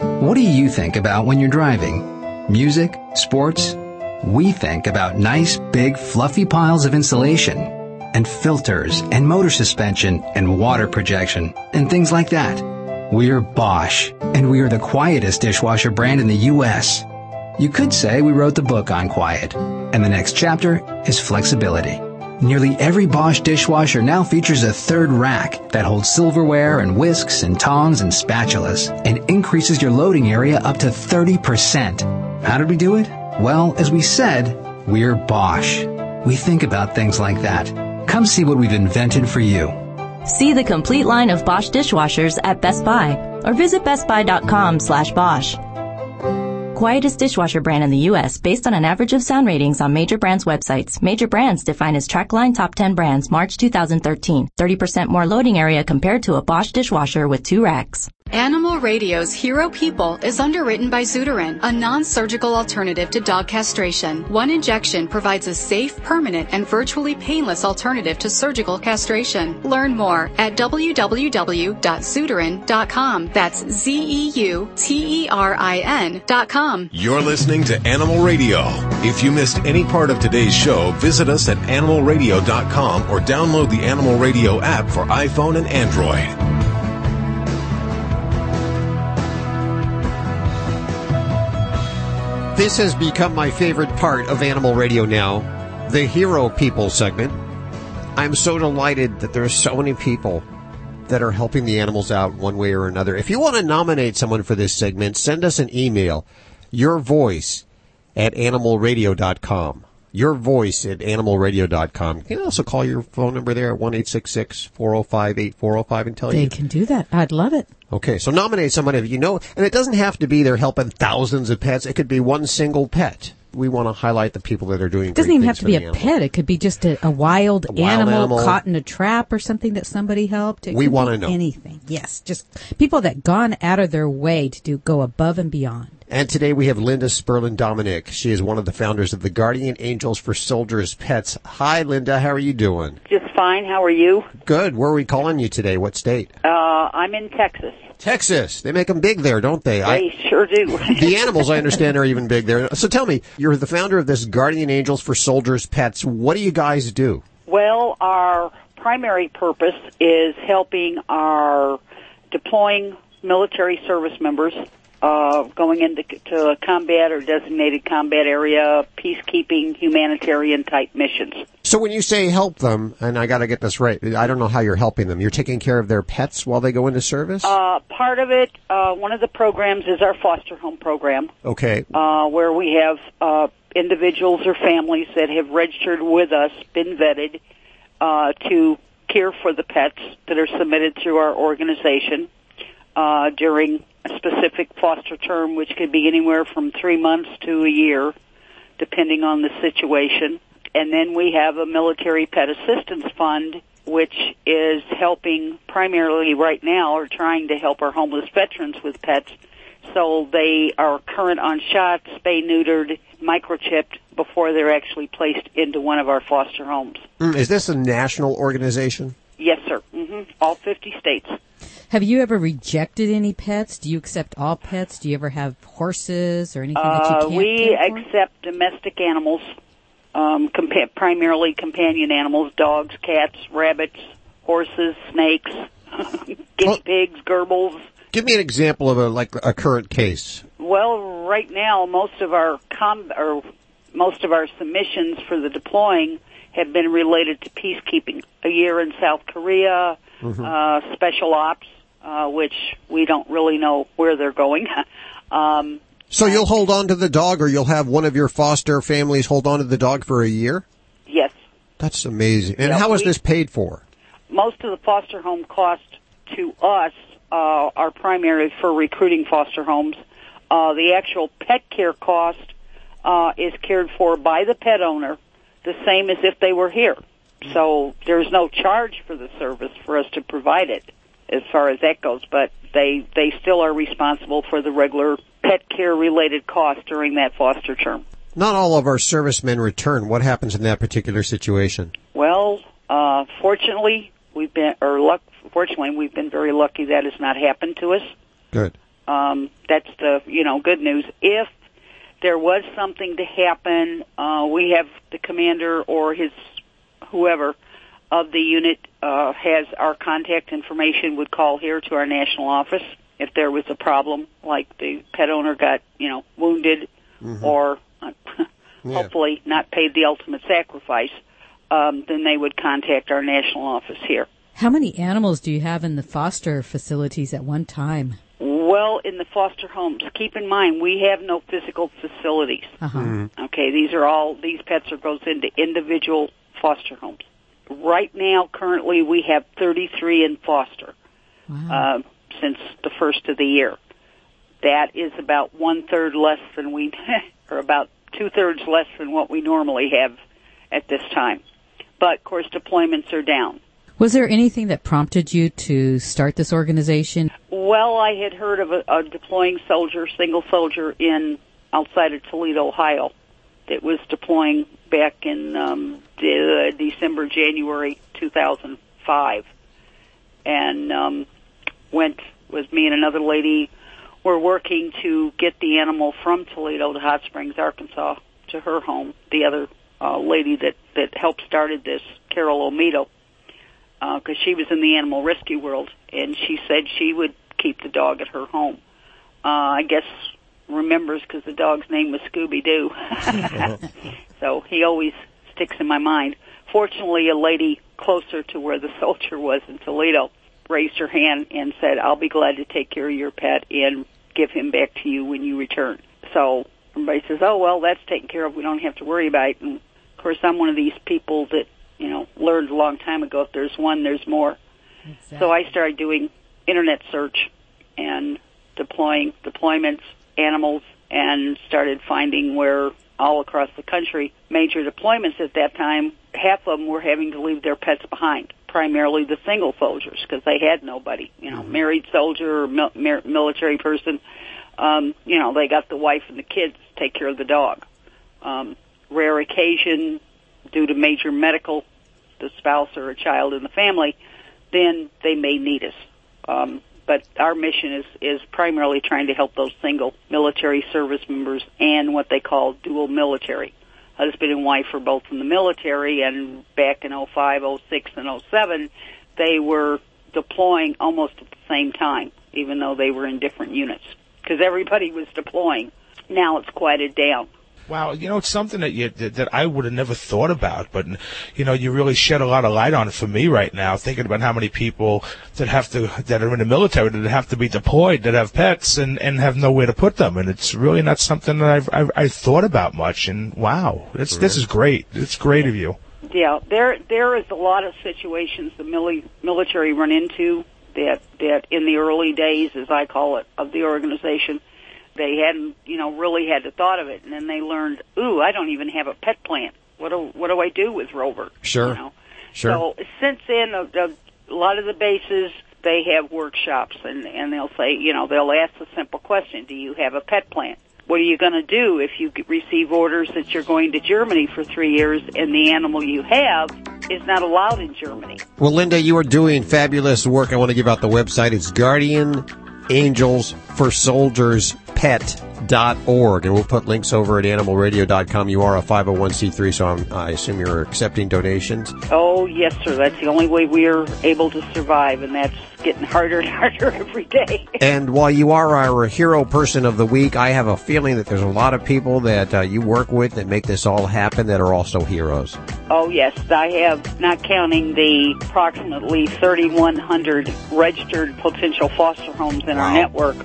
What do you think about when you're driving? Music? Sports? We think about nice, big, fluffy piles of insulation and filters and motor suspension and water projection and things like that. We're Bosch and we are the quietest dishwasher brand in the U.S. You could say we wrote the book on quiet and the next chapter is flexibility. Nearly every Bosch dishwasher now features a third rack that holds silverware and whisks and tongs and spatulas and increases your loading area up to 30%. How did we do it? Well, as we said, we're Bosch. We think about things like that. Come see what we've invented for you. See the complete line of Bosch dishwashers at Best Buy or visit bestbuy.com slash Bosch. Quietest dishwasher brand in the U.S. based on an average of sound ratings on major brands' websites. Major brands defined as TraQline Top 10 Brands, March 2013. 30% more loading area compared to a Bosch dishwasher with two racks. Animal Radio's Hero People is underwritten by Zeuterin, a non-surgical alternative to dog castration. One injection provides a safe, permanent, and virtually painless alternative to surgical castration. Learn more at www.zeuterin.com. That's Z-E-U-T-E-R-I-N dot com. You're listening to Animal Radio. If you missed any part of today's show, visit us at animalradio.com or download the Animal Radio app for iPhone and Android. This has become my favorite part of Animal Radio now, the Hero People segment. I'm so delighted that there are so many people that are helping the animals out one way or another. If you want to nominate someone for this segment, send us an email. Your voice at animalradio.com. Your voice at animalradio.com. You can also call your phone number there at 1 405 8405 and tell They you. They can do that. I'd love it. Okay, so nominate somebody if you know, and it doesn't have to be they're helping thousands of pets. It could be one single pet. We want to highlight the people that are doing. It doesn't even have to be a animal. pet. It could be just a, a wild, A wild animal, animal. caught in a trap or something that somebody helped. It We wanna know. anything. Yes, just people that gone out of their way to do go above and beyond. And today we have Linda Spurlin-Dominik. She is one of the founders of the Guardian Angels for Soldiers Pets. Hi, Linda. How are you doing? Just fine. How are you? Good. Where are we calling you today? What state? Uh, I'm in Texas. Texas. They make them big there, don't they? They sure do. [laughs] the animals, I understand, are even big there. So tell me, you're the founder of this Guardian Angels for Soldiers Pets. What do you guys do? Well, our primary purpose is helping our deploying military service members uh, going into to a combat or designated combat area, peacekeeping, humanitarian type missions. So when you say help them, and I got to get this right, I don't know how you're helping them. You're taking care of their pets while they go into service? Uh, part of it, uh, one of the programs is our foster home program. okay. uh, where we have uh, individuals or families that have registered with us, been vetted uh, to care for the pets that are submitted through our organization uh, during specific foster term, which could be anywhere from three months to a year, depending on the situation. And then we have a military pet assistance fund, which is helping primarily right now, or trying to help our homeless veterans with pets so they are current on shots, spay neutered, microchipped before they're actually placed into one of our foster homes. Mm, Is this a national organization? Yes, sir. hmm All 50 states. Have you ever rejected any pets? Do you accept all pets? Do you ever have horses or anything that you Uh, can't we care for? accept domestic animals, um, compa- primarily companion animals, dogs, cats, rabbits, horses, snakes, [laughs] guinea pigs, gerbils. Give me an example of a like a current case. Well, right now, most of our com- or most of our submissions for the deploying have been related to peacekeeping. A year in South Korea, Mm-hmm. uh, special ops, uh, which we don't really know where they're going. [laughs] um, So you'll hold on to the dog, or you'll have one of your foster families hold on to the dog for a year. yes, That's amazing. And Yeah, how is we- this paid for? most of the foster home cost to us uh, are primary for recruiting foster homes. Uh, the actual pet care cost uh, is cared for by the pet owner, the same as if they were here. So there's no charge for the service for us to provide it, as far as that goes. But they they still are responsible for the regular pet care related costs during that foster term. Not all of our servicemen return. What happens in that particular situation? Well, uh, fortunately, we've been, or luck, fortunately, we've been very lucky that has not happened to us. Good. Um, that's the, you know, good news. If there was something to happen, uh, we have the commander or his, whoever of the unit, uh, has our contact information, would call here to our national office if there was a problem, like the pet owner got, you know, wounded or uh, [laughs] hopefully not paid the ultimate sacrifice, um, then they would contact our national office here. How many animals do you have in the foster facilities at one time? Well, in the foster homes, keep in mind we have no physical facilities. Uh-huh. Okay, these are all these pets are goes into individual foster homes. Right now, currently, we have 33 in foster uh, since the first of the year. That is about one third less than we, [laughs] or about two thirds less than what we normally have at this time. But of course, deployments are down. Was there anything that prompted you to start this organization? Well, I had heard of a, a deploying soldier, single soldier in outside of Toledo, Ohio, that was deploying back in um, de- December, January 2005, and um, went with me and another lady. Were working to get the animal from Toledo to Hot Springs, Arkansas, to her home. The other uh, lady that that helped started this, Carol Omedo, because she was in the animal rescue world, and she said she would keep the dog at her home. Uh, I guess remembers because the dog's name was Scooby Doo, [laughs] so he always sticks in my mind. fortunately, a lady closer to where the soldier was in Toledo raised her hand and said, "I'll be glad to take care of your pet and give him back to you when you return." So everybody says, "Oh well, that's taken care of. We don't have to worry about it." And of course, I'm one of these people that you know learned a long time ago. If there's one, there's more. So I started doing internet search and deploying deployments, animals, and started finding where all across the country, major deployments at that time, half of them were having to leave their pets behind, primarily the single soldiers because they had nobody, you know, married soldier or mil- mir- military person. Um, you know, they got the wife and the kids to take care of the dog. Um, rare occasion, due to major medical, the spouse or a child in the family, then they may need us. Um, but our mission is is primarily trying to help those single military service members and what they call dual military. Husband and wife were both in the military, and back in 05, 06, and 07, they were deploying almost at the same time, even though they were in different units, because everybody was deploying. Now it's quieted down. Wow, you know, it's something that you that, that I would have never thought about, but you know, you really shed a lot of light on it for me right now. Thinking about how many people that have to that are in the military that have to be deployed that have pets and and have nowhere to put them, and it's really not something that I've I've, I've thought about much. And wow, this this is great. It's great of you. Yeah, there there is a lot of situations the mili- military run into that that in the early days, as I call it, of the organization, they hadn't you know really had the thought of it, and then they learned, ooh, I don't even have a pet plant. What do what do I do with Rover? Sure. You know? Sure. So since then, a, a lot of the bases they have workshops, and and they'll say, you know, they'll ask the simple question: Do you have a pet plant? What are you going to do if you receive orders that you're going to Germany for three years and the animal you have is not allowed in Germany? Well, Linda, you are doing fabulous work. I want to give out the website. It's Guardian Angels for Soldiers. And we'll put links over at animalradio.com. You are a 501c3, so I'm, I assume you're accepting donations. Oh yes, sir. That's the only way we are able to survive, and that's getting harder and [laughs] harder every day. And while you are our hero person of the week, I have a feeling that there's a lot of people that uh, you work with that make this all happen that are also heroes. Oh yes, I have, not counting the approximately 3,100 registered potential foster homes in our network.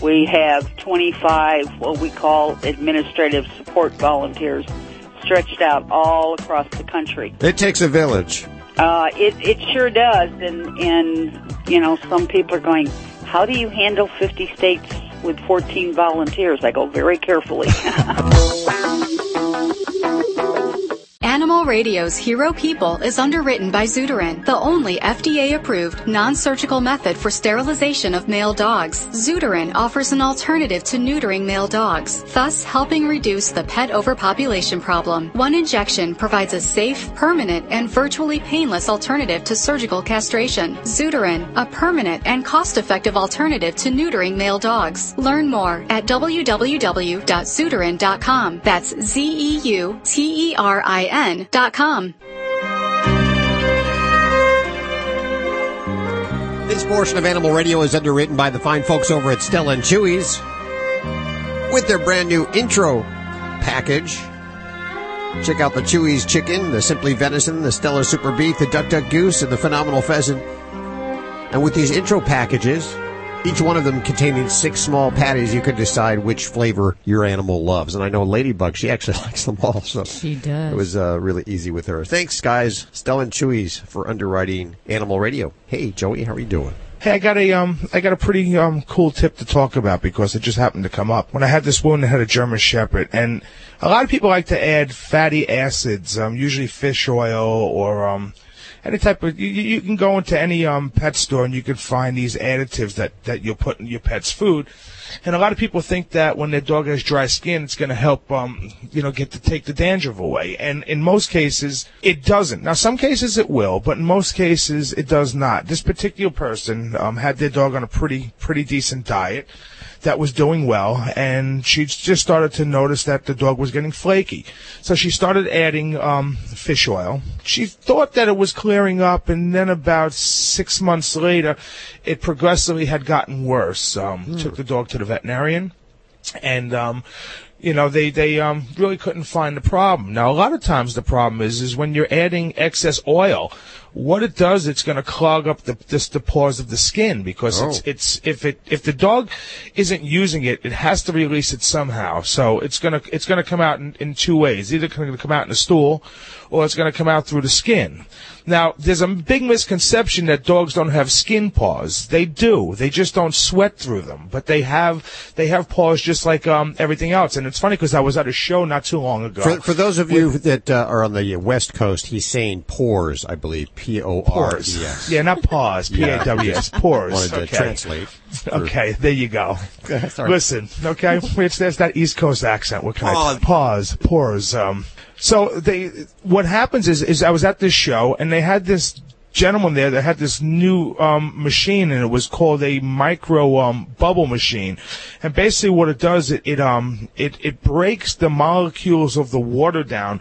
We have 25 what we call administrative support volunteers stretched out all across the country. It takes a village. Uh, it it sure does, and and you know some people are going, how do you handle 50 states with 14 volunteers? I go very carefully. [laughs] [laughs] Animal Radio's Hero People is underwritten by Zeuterin, the only FDA-approved non-surgical method for sterilization of male dogs. Zeuterin offers an alternative to neutering male dogs, thus helping reduce the pet overpopulation problem. One injection provides a safe, permanent, and virtually painless alternative to surgical castration. Zeuterin, a permanent and cost-effective alternative to neutering male dogs. Learn more at www.zeuterin.com. That's Z-E-U-T-E-R-I-N dot com. This portion of Animal Radio is underwritten by the fine folks over at Stella and Chewy's with their brand new intro package. Check out the Chewy's chicken, the Simply Venison, the Stellar Super Beef, the Duck Duck Goose, and the Phenomenal Pheasant. And with these intro packages, each one of them containing six small patties, you can decide which flavor your animal loves. And I know Ladybug, she actually [laughs] likes them all. So She does. It was uh, really easy with her. Thanks, guys. Stella and Chewy's for underwriting Animal Radio. Hey, Joey, how are you doing? Hey, I got a um, I got a pretty um cool tip to talk about because it just happened to come up when I had this woman that had a German Shepherd, and a lot of people like to add fatty acids, um, usually fish oil or um, any type of. You, you can go into any um pet store and you can find these additives that that you'll put in your pet's food, and a lot of people think that when their dog has dry skin, it's going to help um you know get to take the dandruff away, and in most cases it doesn't. Now some cases it will, but in most cases it does not. This particular person um had their dog on a pretty pretty decent diet that was doing well, and she just started to notice that the dog was getting flaky. So she started adding um, fish oil. She thought that it was clearing up, and then about six months later, it progressively had gotten worse. Um, Took the dog to the veterinarian, and um, you know they they um really couldn't find the problem. Now a lot of times the problem is is when you're adding excess oil. What it does, it's going to clog up the this, the pores of the skin because it's Oh. it's if it if the dog isn't using it, it has to release it somehow. So it's gonna it's gonna come out in, in two ways. Either it's going to come out in the stool, or it's going to come out through the skin. Now, there's a big misconception that dogs don't have skin paws. They do. They just don't sweat through them. But they have they have paws just like um, everything else. And it's funny because I was at a show not too long ago. For, for those of you that uh, are on the West Coast, he's saying pores, I believe. P O R E S. Yeah, not paws. P A W S. [laughs] Pores. Wanted to okay. translate. for- Okay, there you go. [laughs] Listen, okay, it's there's that East Coast accent. What can I Pause. pause? Pores. Um, so they, what happens is, is I was at this show and they had this gentleman there that had this new um, machine and it was called a micro um, bubble machine, and basically what it does it it um it it breaks the molecules of the water down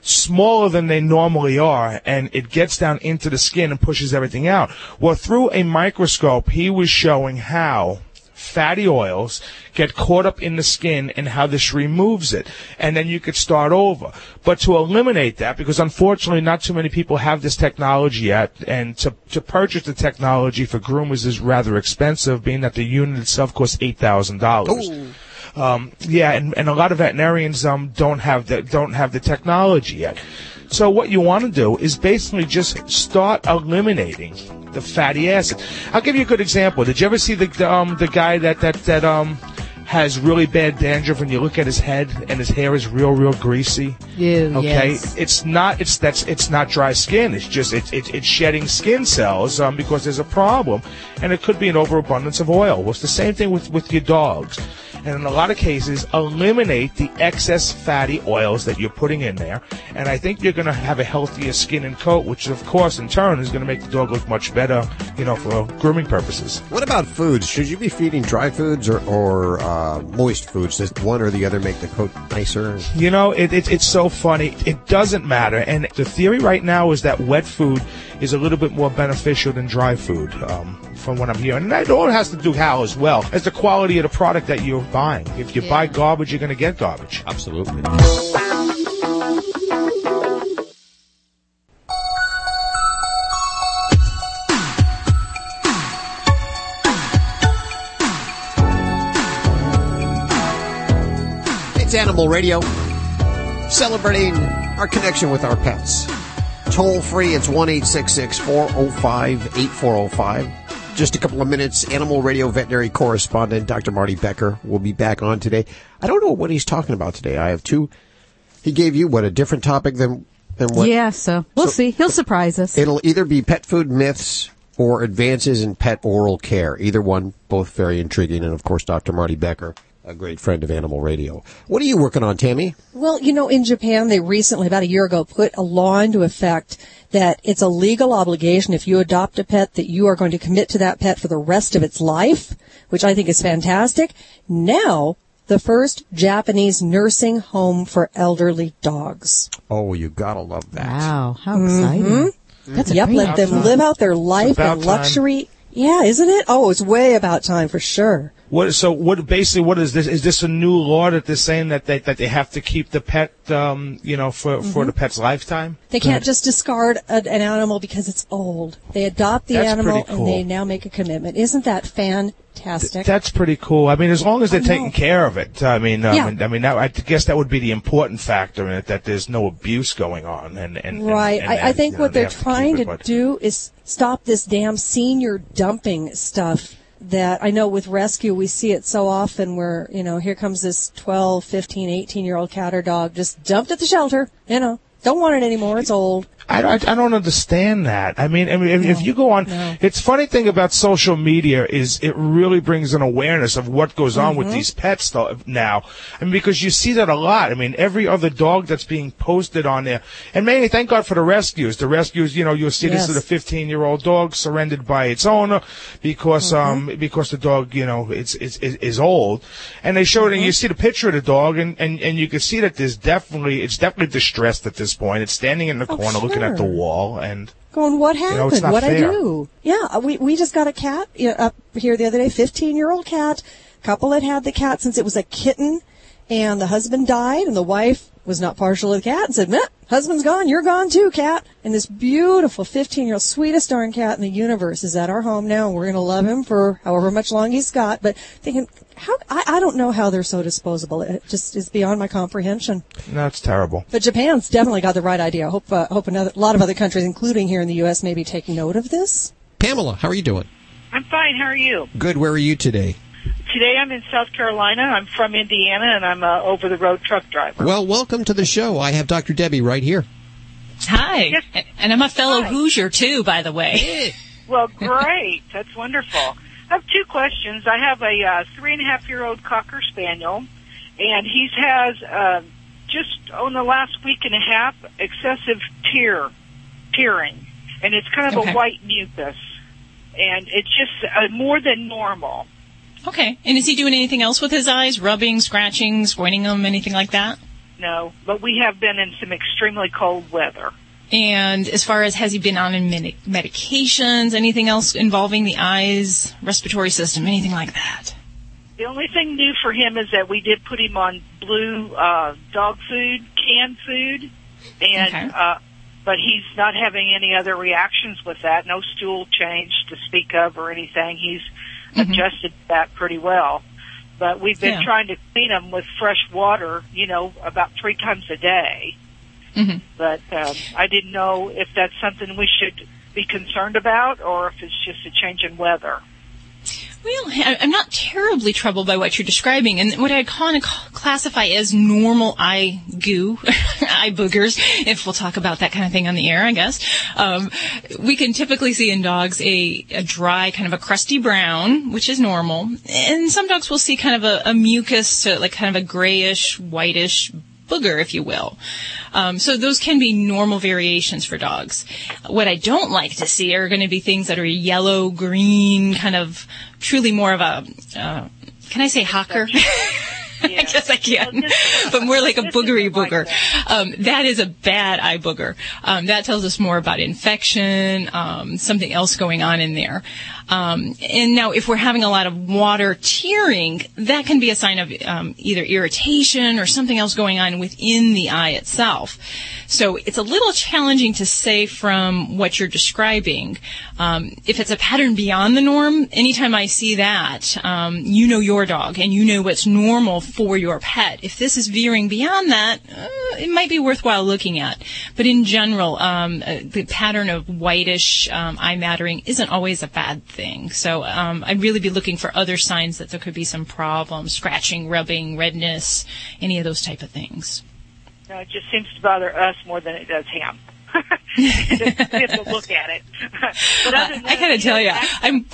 smaller than they normally are and it gets down into the skin and pushes everything out. Well, through a microscope, he was showing how fatty oils get caught up in the skin and how this removes it. And then you could start over. But to eliminate that, because unfortunately not too many people have this technology yet, and to, to purchase the technology for groomers is rather expensive, being that the unit itself costs $8,000. Um, yeah, and, and a lot of veterinarians um, don't have the don't have the technology yet. So what you want to do is basically just start eliminating the fatty acid. I'll give you a good example. Did you ever see the, the um the guy that that that um has really bad dandruff and you look at his head and his hair is real real greasy? Ew, Okay, yes. it's not. It's that's. It's not dry skin. It's just. It's it's, it's shedding skin cells um, because there's a problem, and it could be an overabundance of oil. Well, it's the same thing with with your dogs, and in a lot of cases, eliminate the excess fatty oils that you're putting in there, and I think you're going to have a healthier skin and coat, which of course in turn is going to make the dog look much better, you know, for grooming purposes. What about foods? Should you be feeding dry foods or, or uh, moist foods? Does one or the other make the coat nicer? You know, it, it, it's so funny. It doesn't matter. And the theory right now is that wet food is a little bit more beneficial than dry food, um, from what I'm hearing. And that all has to do how as well as the quality of the product that you're buying. If you buy garbage, you're going to get garbage. Absolutely. It's Animal Radio, celebrating our connection with our pets. Toll free, it's 1 405 8405. Just a couple of minutes. Animal Radio veterinary correspondent Dr. Marty Becker will be back on today. I don't know what he's talking about today. I have two. He gave you what a different topic than than what yeah, so we'll So- see. He'll surprise us. It'll either be pet food myths or advances in pet oral care. Either one, both very intriguing. And of course, Dr. Marty Becker, a great friend of Animal Radio. What are you working on, Tammy? Well, you know, in Japan, they recently, about a year ago, put a law into effect that it's a legal obligation if you adopt a pet that you are going to commit to that pet for the rest of its life, which I think is fantastic. Now, the first Japanese nursing home for elderly dogs. Oh, you gotta love that. Wow, how exciting. Mhm. That's a yep, let them idea. live out their life, in about time. luxury. Yeah, isn't it? Oh, it's way about time for sure. What, so what, basically what is this? Is this a new law that they're saying that they, that they have to keep the pet, um, you know, for, for Mhm. the pet's lifetime? They can't just discard a, an animal because it's old. They adopt the That's animal pretty and they now make a commitment. Isn't that fantastic? That's pretty cool. I mean, as long as they're taking care of it. I mean, um, Yeah. and- I mean, that, I guess that would be the important factor in it that there's no abuse going on. And, and Right. and- I, I think you know, what they they're to trying it, to do is stop this damn senior dumping stuff that I know with rescue we see it so often where, you know, here comes this 12, 15, 18 year old cat or dog just dumped at the shelter, you know, don't want it anymore, it's old. I, I, I don't understand that. I mean, I mean, if, if you go on, it's funny thing about social media is it really brings an awareness of what goes on with Mhm. these pets though, now. I mean, because you see that a lot. I mean, every other dog that's being posted on there, and mainly thank God for the rescues. The rescues, you know, you'll see this is a 15 year old dog surrendered by its owner because, um, because the dog, you know, it's, it's, is old. And they showed, and you see the picture of the dog and, and, and you can see that there's definitely, it's definitely distressed at this point. It's standing in the corner looking at the wall and, Going, what You happened? know, it's not what I do? Yeah, uh, we we just got a cat up here the other day, fifteen year old cat. Couple had had the cat since it was a kitten, and the husband died, and the wife was not partial to the cat and said, Meh, husband's gone, you're gone too, cat. And this beautiful 15 year old, sweetest darn cat in the universe is at our home now, and we're going to love him for however much long he's got. But thinking, how, I, I don't know how they're so disposable. It just is beyond my comprehension. No, it's terrible. But Japan's definitely got the right idea. I hope, uh, hope another, a lot of other countries, including here in the U.S., maybe take note of this. Pamela, how are you doing? I'm fine. How are you? Good. Where are you today? Today I'm in South Carolina. I'm from Indiana, and I'm a over the road truck driver. Well, welcome to the show. I have Dr. Debbie right here. Hi. yes. And I'm a fellow Hoosier too, by the way. Well, great. That's wonderful. I have two questions. I have a uh, three and a half year old cocker spaniel, and he has uh, just on the last week and a half excessive tear, tearing, and it's kind of Okay. a white mucus, and it's just uh, more than normal. Okay. And is he doing anything else with his eyes? Rubbing, scratching, squinting them, anything like that? No, but we have been in some extremely cold weather. And as far as has he been on any medi- medications, anything else involving the eyes, respiratory system, anything like that? The only thing new for him is that we did put him on blue uh, dog food, canned food, and Okay. uh, but he's not having any other reactions with that. No stool change to speak of or anything. He's adjusted to that pretty well. But we've been Yeah. trying to clean them with fresh water, you know, about three times a day. Mhm. But um, I didn't know if that's something we should be concerned about or if it's just a change in weather. Well, I- I'm not terribly troubled by what you're describing, and what I'd kind of classify as normal eye goo, [laughs] eye boogers, if we'll talk about that kind of thing on the air, I guess. Um, we can typically see in dogs a, a dry, kind of a crusty brown, which is normal, and some dogs will see kind of a, a mucus, to like kind of a grayish, whitish booger, if you will. Um, so those can be normal variations for dogs. What I don't like to see are going to be things that are yellow, green, kind of truly more of a, uh, can I say hawker? [laughs] [laughs] I guess I can, [laughs] but more like a [laughs] boogery booger. Um, that is a bad eye booger. Um, that tells us more about infection, um, something else going on in there. Um, and now, if we're having a lot of water tearing, that can be a sign of um, either irritation or something else going on within the eye itself. So it's a little challenging to say from what you're describing. Um, if it's a pattern beyond the norm, anytime I see that, um, you know your dog and you know what's normal for your pet. If this is veering beyond that, uh, it might be worthwhile looking at. But in general, um, uh, the pattern of whitish um, eye mattering isn't always a bad thing. So um, I'd really be looking for other signs that there could be some problem: scratching, rubbing, redness, any of those type of things. No, it just seems to bother us more than it does him. [laughs] we have to look at it. [laughs] but other than I gotta tell you, I'm.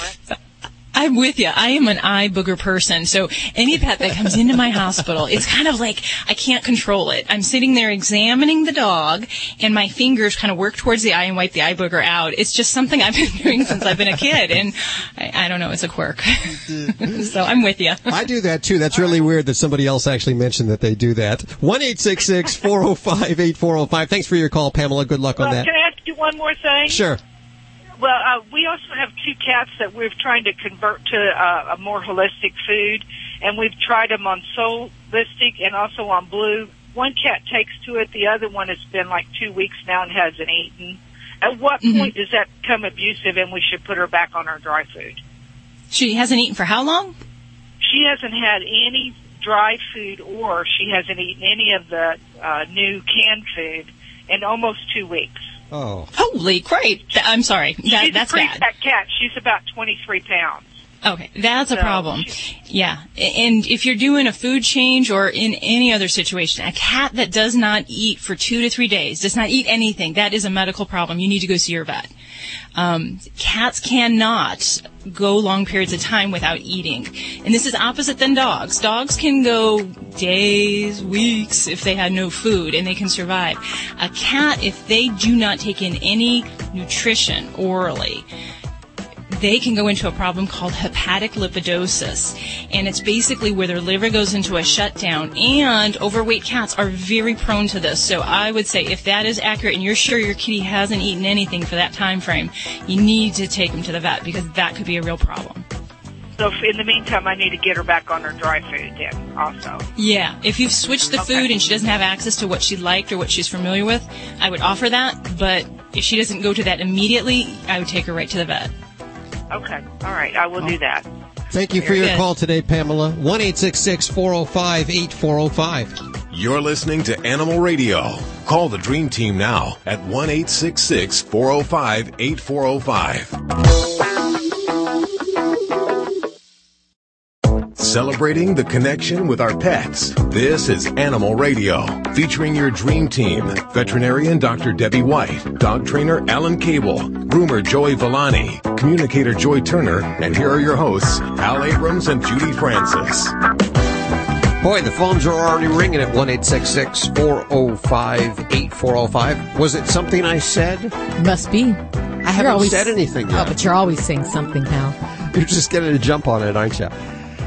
I'm with you. I am an eye booger person. So any pet that comes into my hospital, it's kind of like I can't control it. I'm sitting there examining the dog and my fingers kind of work towards the eye and wipe the eye booger out. It's just something I've been [laughs] doing since I've been a kid. And I, I don't know, it's a quirk. [laughs] so I'm with you. I do that too. That's really weird that somebody else actually mentioned that they do that. One eight six six four zero five eight four zero five. Thanks for your call, Pamela. Good luck on Well, that. can I ask you one more thing? Sure. Well, uh, we also have two cats that we're trying to convert to uh, a more holistic food, and we've tried them on Solistic and also on Blue. One cat takes to it, the other one has been like two weeks now and hasn't eaten. At what Mhm. point does that become abusive and we should put her back on her dry food? She hasn't eaten for how long? She hasn't had any dry food or she hasn't eaten any of the uh, new canned food in almost two weeks. Oh. Holy crap. I'm sorry. That, She's that's a pretty bad. fat cat. She's about 23 pounds. Okay, that's a problem. Yeah, and if you're doing a food change or in any other situation, a cat that does not eat for two to three days, does not eat anything, that is a medical problem. You need to go see your vet. Um, cats cannot go long periods of time without eating, and this is opposite than dogs. Dogs can go days, weeks if they had no food, and they can survive. A cat, if they do not take in any nutrition orally, they can go into a problem called hepatic lipidosis. And it's basically where their liver goes into a shutdown. And overweight cats are very prone to this. So I would say if that is accurate and you're sure your kitty hasn't eaten anything for that time frame, you need to take them to the vet because that could be a real problem. So in the meantime, I need to get her back on her dry food then also. Yeah, if you've switched the food and she doesn't have access to what she liked or what she's familiar with, I would offer that. But if she doesn't go to that immediately, I would take her right to the vet. Okay. All right. I will do that. Thank you for Very your good. call today, Pamela. 1 405 8405. You're listening to Animal Radio. Call the Dream Team now at 1 405 8405. Celebrating the connection with our pets. This is Animal Radio, featuring your dream team. Veterinarian Dr. Debbie White, dog trainer Alan Cable, groomer Joey Villani, communicator Joy Turner, and here are your hosts, Hal Abrams and Judy Francis. Boy, the phones are already ringing at 1 405 8405. Was it something I said? Must be. I haven't always, said anything oh, yet. Oh, but you're always saying something, Hal. [laughs] You're just getting a jump on it, aren't you?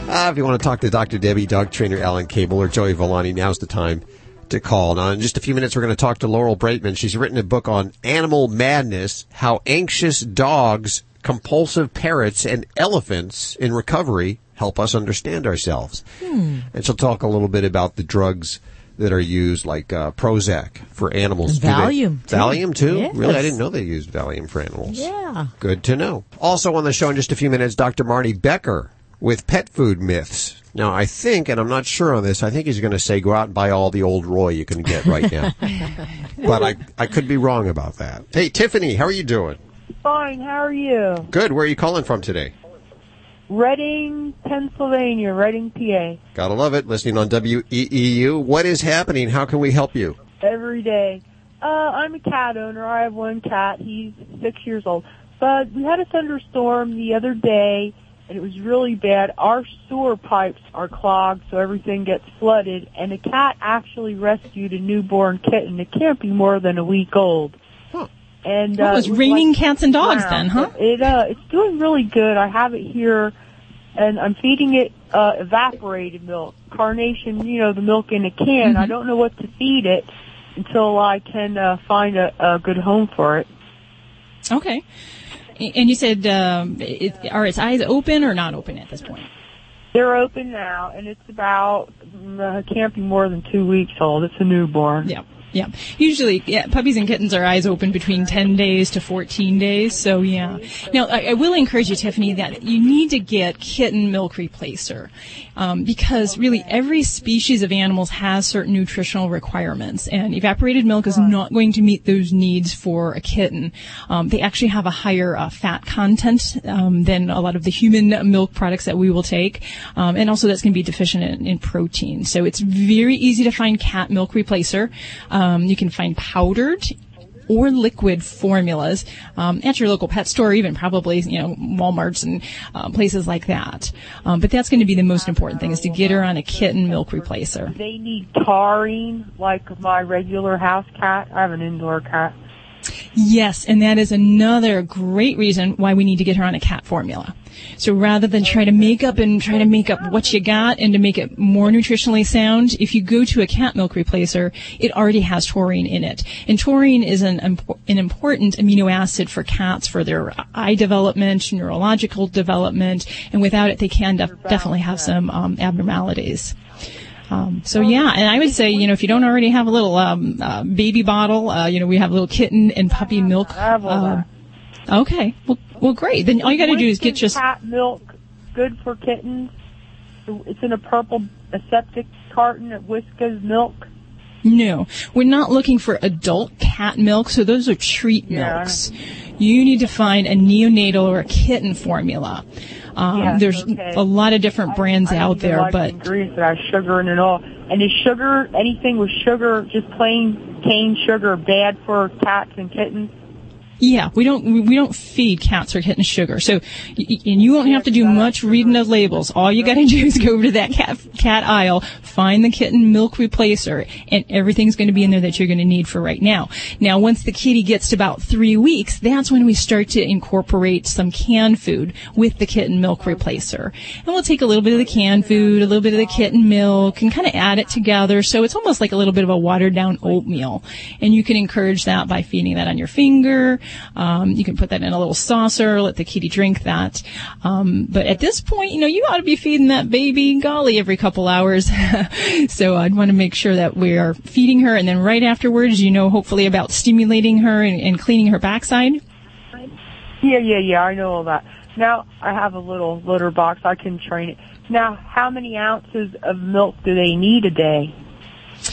Uh, if you want to talk to Dr. Debbie, dog trainer Alan Cable, or Joey Villani, now's the time to call. Now, in just a few minutes, we're going to talk to Laurel Braitman. She's written a book on animal madness, how anxious dogs, compulsive parrots, and elephants in recovery help us understand ourselves. Hmm. And she'll talk a little bit about the drugs that are used, like uh, Prozac for animals. Do they- Valium, too. Valium, too? Yes. Really? I didn't know they used Valium for animals. Yeah. Good to know. Also on the show in just a few minutes, Dr. Marty Becker with pet food myths. Now, I think, and I'm not sure on this, I think he's going to say go out and buy all the Ol' Roy you can get right now. [laughs] but I, I could be wrong about that. Hey, Tiffany, how are you doing? Fine, how are you? Good. Where are you calling from today? Reading, Pennsylvania, Reading, PA. Gotta love it. Listening on WEEU. What is happening? How can we help you? Every day. Uh, I'm a cat owner. I have one cat. He's six years old. But we had a thunderstorm the other day, and it was really bad. Our sewer pipes are clogged, so everything gets flooded, and a cat actually rescued a newborn kitten. It can't be more than a week old. And Well, uh, it was it was raining like cats and dogs then, huh? It uh, it's doing really good. I have it here, and I'm feeding it uh, evaporated milk, carnation. You know, the milk in a can. I Mhm. don't know what to feed it until I can uh, find a, a good home for it. Okay. And you said, um, it, are its eyes open or not open at this point? They're open now, and it's about uh, can't be more than two weeks old. It's a newborn. Yeah. Yeah. Usually, yeah, puppies and kittens are eyes open between 10 days to 14 days. So, yeah. Now, I, I will encourage you, Tiffany, that you need to get kitten milk replacer. Um, because really every species of animals has certain nutritional requirements and evaporated milk is not going to meet those needs for a kitten. Um, they actually have a higher uh, fat content um, than a lot of the human milk products that we will take. Um, and also that's going to be deficient in, in protein. So it's very easy to find cat milk replacer. Um, you can find powdered or liquid formulas um, at your local pet store, even probably you know WalMarts and uh, places like that. Um, but that's going to be the most important thing is to get her on a kitten milk replacer. They need taurine, like my regular house cat. I have an indoor cat. Yes, and that is another great reason why we need to get her on a cat formula. So rather than try to make up and try to make up what you got and to make it more nutritionally sound, if you go to a cat milk replacer, it already has taurine in it. And taurine is an, an important amino acid for cats for their eye development, neurological development, and without it they can def- definitely have some um, abnormalities. Um, so yeah, and I would say, you know, if you don't already have a little um, uh, baby bottle, uh, you know, we have a little kitten and puppy milk. Uh, okay, well, well, great. Then all you got to do is get just cat milk, good for kittens. It's in a purple aseptic carton at Whiskas Milk. no. We're not looking for adult cat milk, so those are treat milks. Yeah, You need to find a neonatal or a kitten formula. Um, Yes, there's okay. a lot of different brands I out there, but ingredients that has sugar in it all. And is sugar anything with sugar, just plain cane sugar, bad for cats and kittens? Yeah, we don't we don't feed cats or kittens sugar. So, and you won't have to do much reading of labels. All you got to [laughs] do is go over to that cat cat aisle, find the kitten milk replacer, and everything's going to be in there that you're going to need for right now. Now, once the kitty gets to about three weeks, that's when we start to incorporate some canned food with the kitten milk replacer, and we'll take a little bit of the canned food, a little bit of the kitten milk, and kind of add it together. So it's almost like a little bit of a watered down oatmeal, and you can encourage that by feeding that on your finger Um, you can put that in a little saucer, let the kitty drink that. Um, but at this point, you know, you ought to be feeding that baby golly every couple hours. [laughs] so I'd want to make sure that we are feeding her, and then right afterwards, you know, hopefully about stimulating her and, and cleaning her backside. Yeah, yeah, yeah. I know all that. Now I have a little litter box. I can train it. Now, how many ounces of milk do they need a day?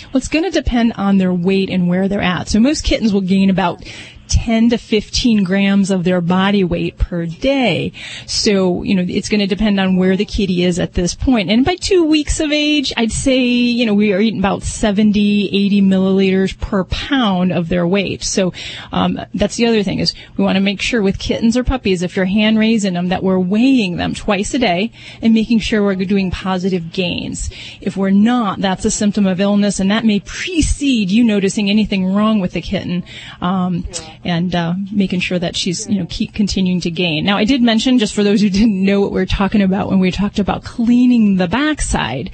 Well, it's going to depend on their weight and where they're at. So most kittens will gain about 10 to 15 grams of their body weight per day. So, you know, it's going to depend on where the kitty is at this point. And by two weeks of age, I'd say, you know, we are eating about 70, 80 milliliters per pound of their weight. So, um, that's the other thing is we want to make sure with kittens or puppies, if you're hand raising them, that we're weighing them twice a day and making sure we're doing positive gains. If we're not, that's a symptom of illness and that may precede you noticing anything wrong with the kitten. Um, and uh, making sure that she's you know keep continuing to gain. Now I did mention just for those who didn't know what we are talking about when we talked about cleaning the backside.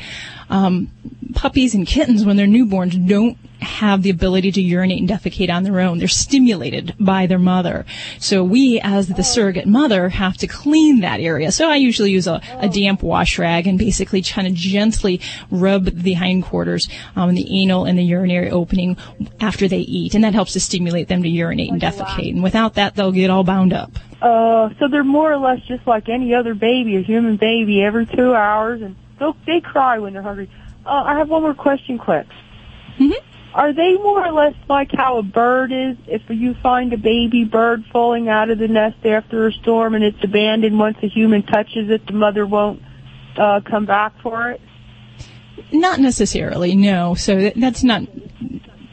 Um, puppies and kittens when they're newborns don't have the ability to urinate and defecate on their own. They're stimulated by their mother. So we, as the surrogate mother, have to clean that area. So I usually use a, a damp wash rag and basically kind of gently rub the hindquarters, um, the anal and the urinary opening after they eat. And that helps to stimulate them to urinate and defecate. And without that, they'll get all bound up. Uh, so they're more or less just like any other baby, a human baby, every two hours, and they'll, they cry when they're hungry. Uh, I have one more question, quick. Mm-hmm. Are they more or less like how a bird is? If you find a baby bird falling out of the nest after a storm and it's abandoned, once a human touches it, the mother won't uh, come back for it? Not necessarily, no. So that's not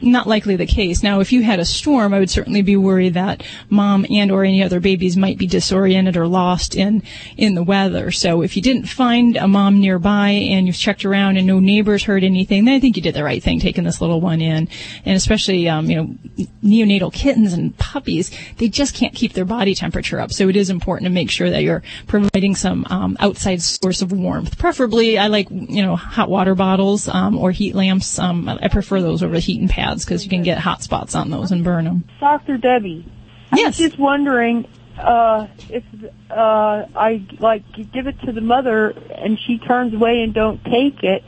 not likely the case. Now, if you had a storm, I would certainly be worried that mom and or any other babies might be disoriented or lost in in the weather. So, if you didn't find a mom nearby and you've checked around and no neighbors heard anything, then I think you did the right thing taking this little one in. And especially, um, you know, neonatal kittens and puppies, they just can't keep their body temperature up. So, it is important to make sure that you're providing some um, outside source of warmth. Preferably, I like you know hot water bottles um, or heat lamps. Um, I prefer those over the heating pad because you can get hot spots on those and burn them. Dr. Debbie, yes. I was just wondering uh, if uh, I like give it to the mother and she turns away and don't take it.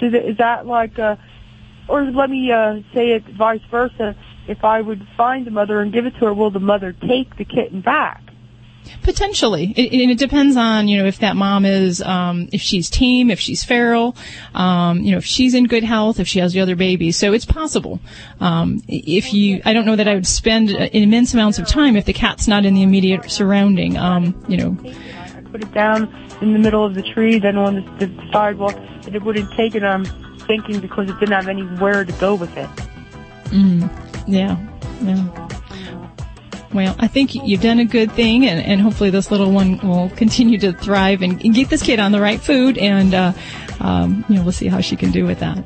Is that like a, or let me uh, say it vice versa. If I would find the mother and give it to her, will the mother take the kitten back? Potentially, it, and it depends on you know if that mom is um, if she's tame, if she's feral, um, you know if she's in good health, if she has the other babies. So it's possible. Um, if you, I don't know that I would spend immense amounts of time if the cat's not in the immediate surrounding. Um, you know, I put it down in the middle of the tree, then on the, the sidewalk, and it wouldn't take it. I'm thinking because it didn't have anywhere to go with it. Mm, yeah, yeah. Well, I think you've done a good thing, and, and hopefully this little one will continue to thrive and, and get this kid on the right food, and uh, um, you know we'll see how she can do with that.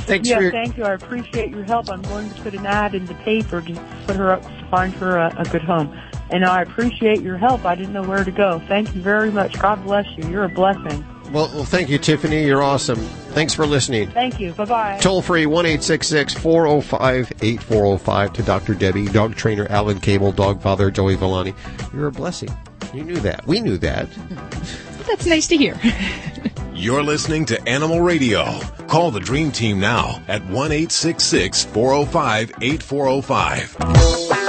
Thanks yeah, for your- thank you. I appreciate your help. I'm going to put an ad in the paper to put her up to find her a, a good home. And I appreciate your help. I didn't know where to go. Thank you very much. God bless you. You're a blessing. Well, well, thank you, Tiffany. You're awesome. Thanks for listening. Thank you. Bye bye. Toll free 1 405 8405 to Dr. Debbie, dog trainer Alan Cable, dog father Joey Villani. You're a blessing. You knew that. We knew that. [laughs] That's nice to hear. [laughs] You're listening to Animal Radio. Call the Dream Team now at 1 405 8405.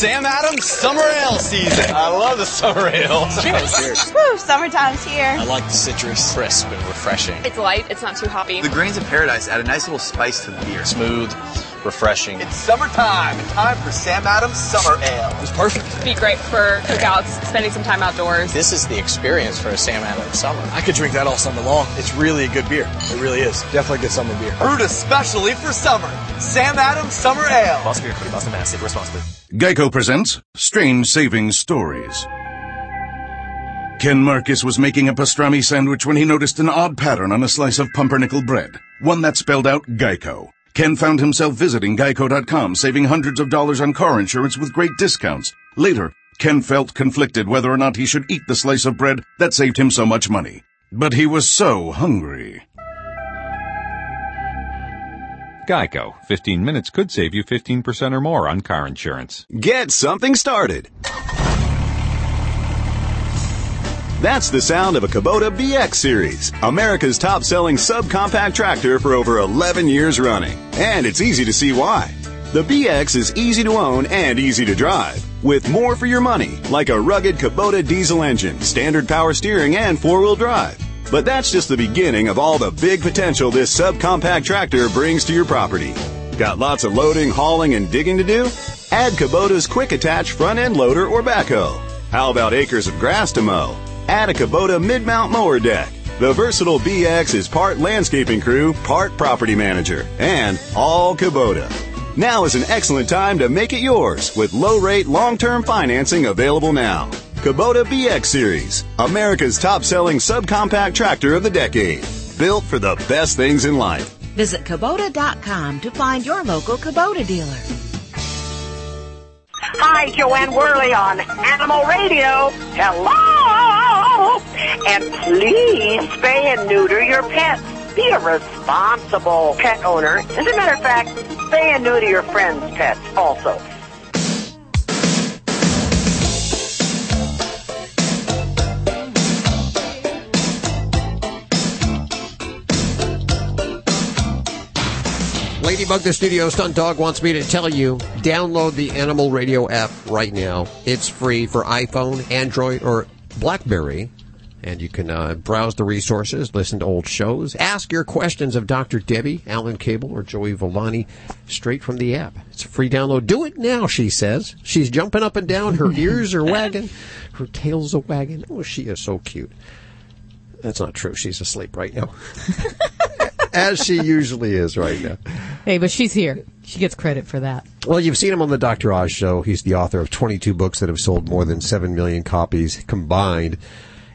It's Sam Adams Summer Ale season. I love the summer ale. Cheers. [laughs] Woo, summertime's here. I like the citrus, crisp and refreshing. It's light, it's not too hoppy. The grains of paradise add a nice little spice to the beer. Smooth, refreshing. It's summertime and time for Sam Adams Summer Ale. It's perfect. Be great for cookouts, spending some time outdoors. This is the experience for a Sam Adams summer. I could drink that all summer long. It's really a good beer. It really is. Definitely a good summer beer. Brewed especially for summer. Sam Adams Summer Ale. Boston Beer Company, Boston, Mass. Save responsibly. Geico presents Strange Savings Stories. Ken Marcus was making a pastrami sandwich when he noticed an odd pattern on a slice of pumpernickel bread, one that spelled out Geico. Ken found himself visiting geico.com, saving hundreds of dollars on car insurance with great discounts. Later, Ken felt conflicted whether or not he should eat the slice of bread that saved him so much money. But he was so hungry. Geico. 15 minutes could save you 15% or more on car insurance. Get something started. That's the sound of a Kubota BX Series, America's top selling subcompact tractor for over 11 years running. And it's easy to see why. The BX is easy to own and easy to drive, with more for your money, like a rugged Kubota diesel engine, standard power steering, and four wheel drive. But that's just the beginning of all the big potential this subcompact tractor brings to your property. Got lots of loading, hauling, and digging to do? Add Kubota's quick attach front end loader or backhoe. How about acres of grass to mow? Add a Kubota mid mount mower deck. The versatile BX is part landscaping crew, part property manager, and all Kubota. Now is an excellent time to make it yours with low rate long term financing available now. Kubota BX Series, America's top selling subcompact tractor of the decade. Built for the best things in life. Visit Kubota.com to find your local Kubota dealer. Hi, Joanne Worley on Animal Radio. Hello! And please spay and neuter your pets. Be a responsible pet owner. As a matter of fact, spay and neuter your friends' pets also. Ladybug the Studio Stunt Dog wants me to tell you download the Animal Radio app right now. It's free for iPhone, Android, or Blackberry. And you can uh, browse the resources, listen to old shows, ask your questions of Dr. Debbie, Alan Cable, or Joey Villani straight from the app. It's a free download. Do it now, she says. She's jumping up and down. Her [laughs] ears are wagging. Her tail's a wagging. Oh, she is so cute. That's not true. She's asleep right now. [laughs] As she usually is right now. Hey, but she's here. She gets credit for that. Well, you've seen him on the Dr. Oz show. He's the author of 22 books that have sold more than 7 million copies combined,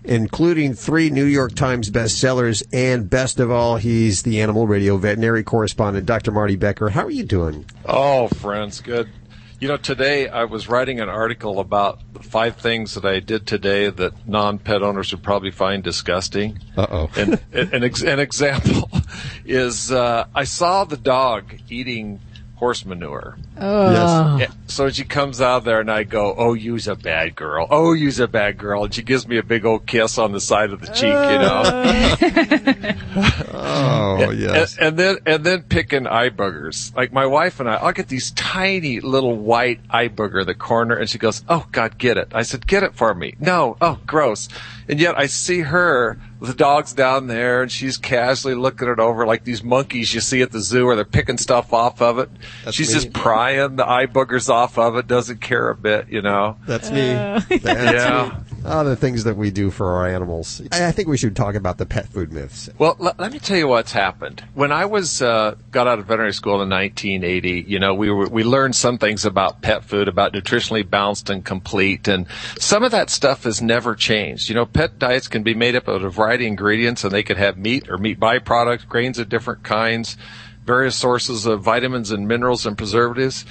including three New York Times bestsellers. And best of all, he's the animal radio veterinary correspondent, Dr. Marty Becker. How are you doing? Oh, friends, good. You know, today I was writing an article about the five things that I did today that non-pet owners would probably find disgusting. Uh-oh. And an, ex- an example [laughs] is uh, I saw the dog eating horse manure. Oh. oh. Yeah, So she comes out there and I go, "Oh, you's a bad girl. Oh, you's a bad girl." And she gives me a big old kiss on the side of the cheek, you know. Oh, [laughs] oh yes. And, and then and then picking eye boogers. Like my wife and I, I'll get these tiny little white eye booger in the corner, and she goes, "Oh God, get it." I said, "Get it for me." No, oh, gross. And yet I see her, the dog's down there, and she's casually looking it over like these monkeys you see at the zoo, where they're picking stuff off of it. That's she's me. just prying the eye boogers off of it, doesn't care a bit, you know. That's me. Uh, [laughs] That's yeah. me. Oh, the things that we do for our animals. I I think we should talk about the pet food myths. Well, let, let me tell you what's happened. When I was uh, got out of veterinary school in 1980, you know, we were, we learned some things about pet food, about nutritionally balanced and complete, and some of that stuff has never changed. You know, pet diets can be made up of a variety of ingredients, and they could have meat or meat byproducts, grains of different kinds, various sources of vitamins and minerals and preservatives.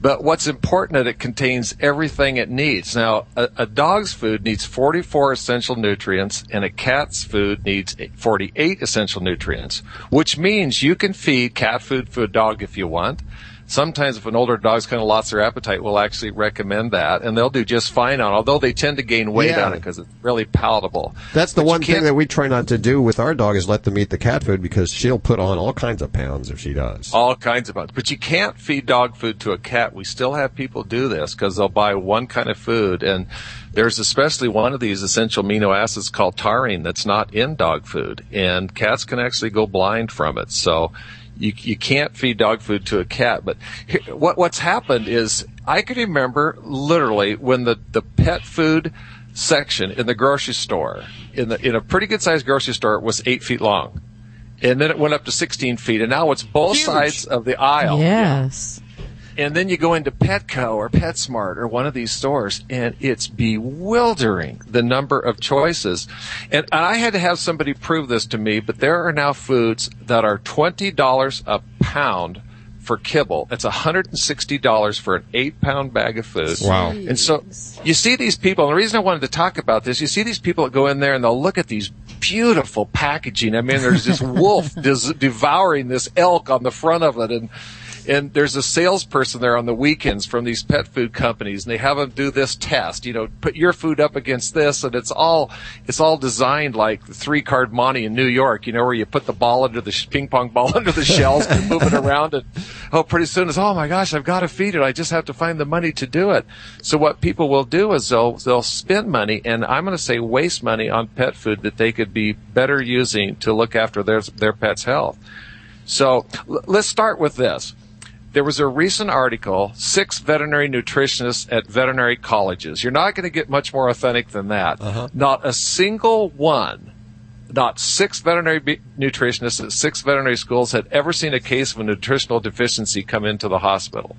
But what's important that it contains everything it needs. Now, a, a dog's food needs 44 essential nutrients and a cat's food needs 48 essential nutrients, which means you can feed cat food to a dog if you want. Sometimes if an older dog's kind of lost their appetite, we'll actually recommend that and they'll do just fine on it, although they tend to gain weight Yeah. on it because it's really palatable. That's the But one thing that we try not to do with our dog is let them eat the cat food because she'll put on all kinds of pounds if she does. All kinds of pounds, But you can't feed dog food to a cat. We still have people do this because they'll buy one kind of food and there's especially one of these essential amino acids called taurine that's not in dog food and cats can actually go blind from it. So you, you can't feed dog food to a cat. But here, what, what's happened is I can remember literally when the, the pet food section in the grocery store, in the, in a pretty good sized grocery store was eight feet long. And then it went up to 16 feet and now it's both sides of the aisle. Yes. And then you go into Petco or PetSmart or one of these stores, and it's bewildering the number of choices. And I had to have somebody prove this to me, but there are now foods that are twenty dollars a pound for kibble. That's $160 for an eight pound bag of food. Wow. And so you see these people, and the reason I wanted to talk about this, you see these people that go in there and they'll look at these beautiful packaging. I mean, there's this [laughs] wolf des- devouring this elk on the front of it, and and there's a salesperson there on the weekends from these pet food companies and they have them do this test you know put your food up against this and it's all it's all designed like three card monte in new york you know where you put the ball under the sh- ping pong ball [laughs] under the shells and move it around and oh pretty soon it's oh my gosh i've got to feed it. I just have to find the money to do it. So what people will do is they'll they'll spend money and i'm going to say waste money on pet food that they could be better using to look after their their pet's health. So l- let's start with this there was a recent article, six veterinary nutritionists at veterinary colleges. You're not going to get much more authentic than that. Uh-huh. Not a single one, not six veterinary be- nutritionists at six veterinary schools had ever seen a case of a nutritional deficiency come into the hospital.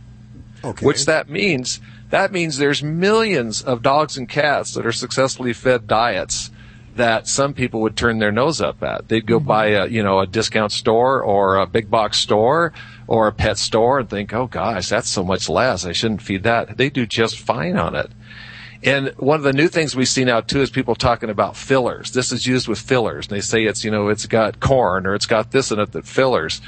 Okay. Which that means, that means there's millions of dogs and cats that are successfully fed diets that some people would turn their nose up at. They'd go buy a, you know, a discount store or a big box store or a pet store and think, oh gosh, that's so much less. I shouldn't feed that. They do just fine on it. And one of the new things we see now too is people talking about fillers. This is used with fillers. And they say it's, you know, it's got corn or it's got this in it that fillers.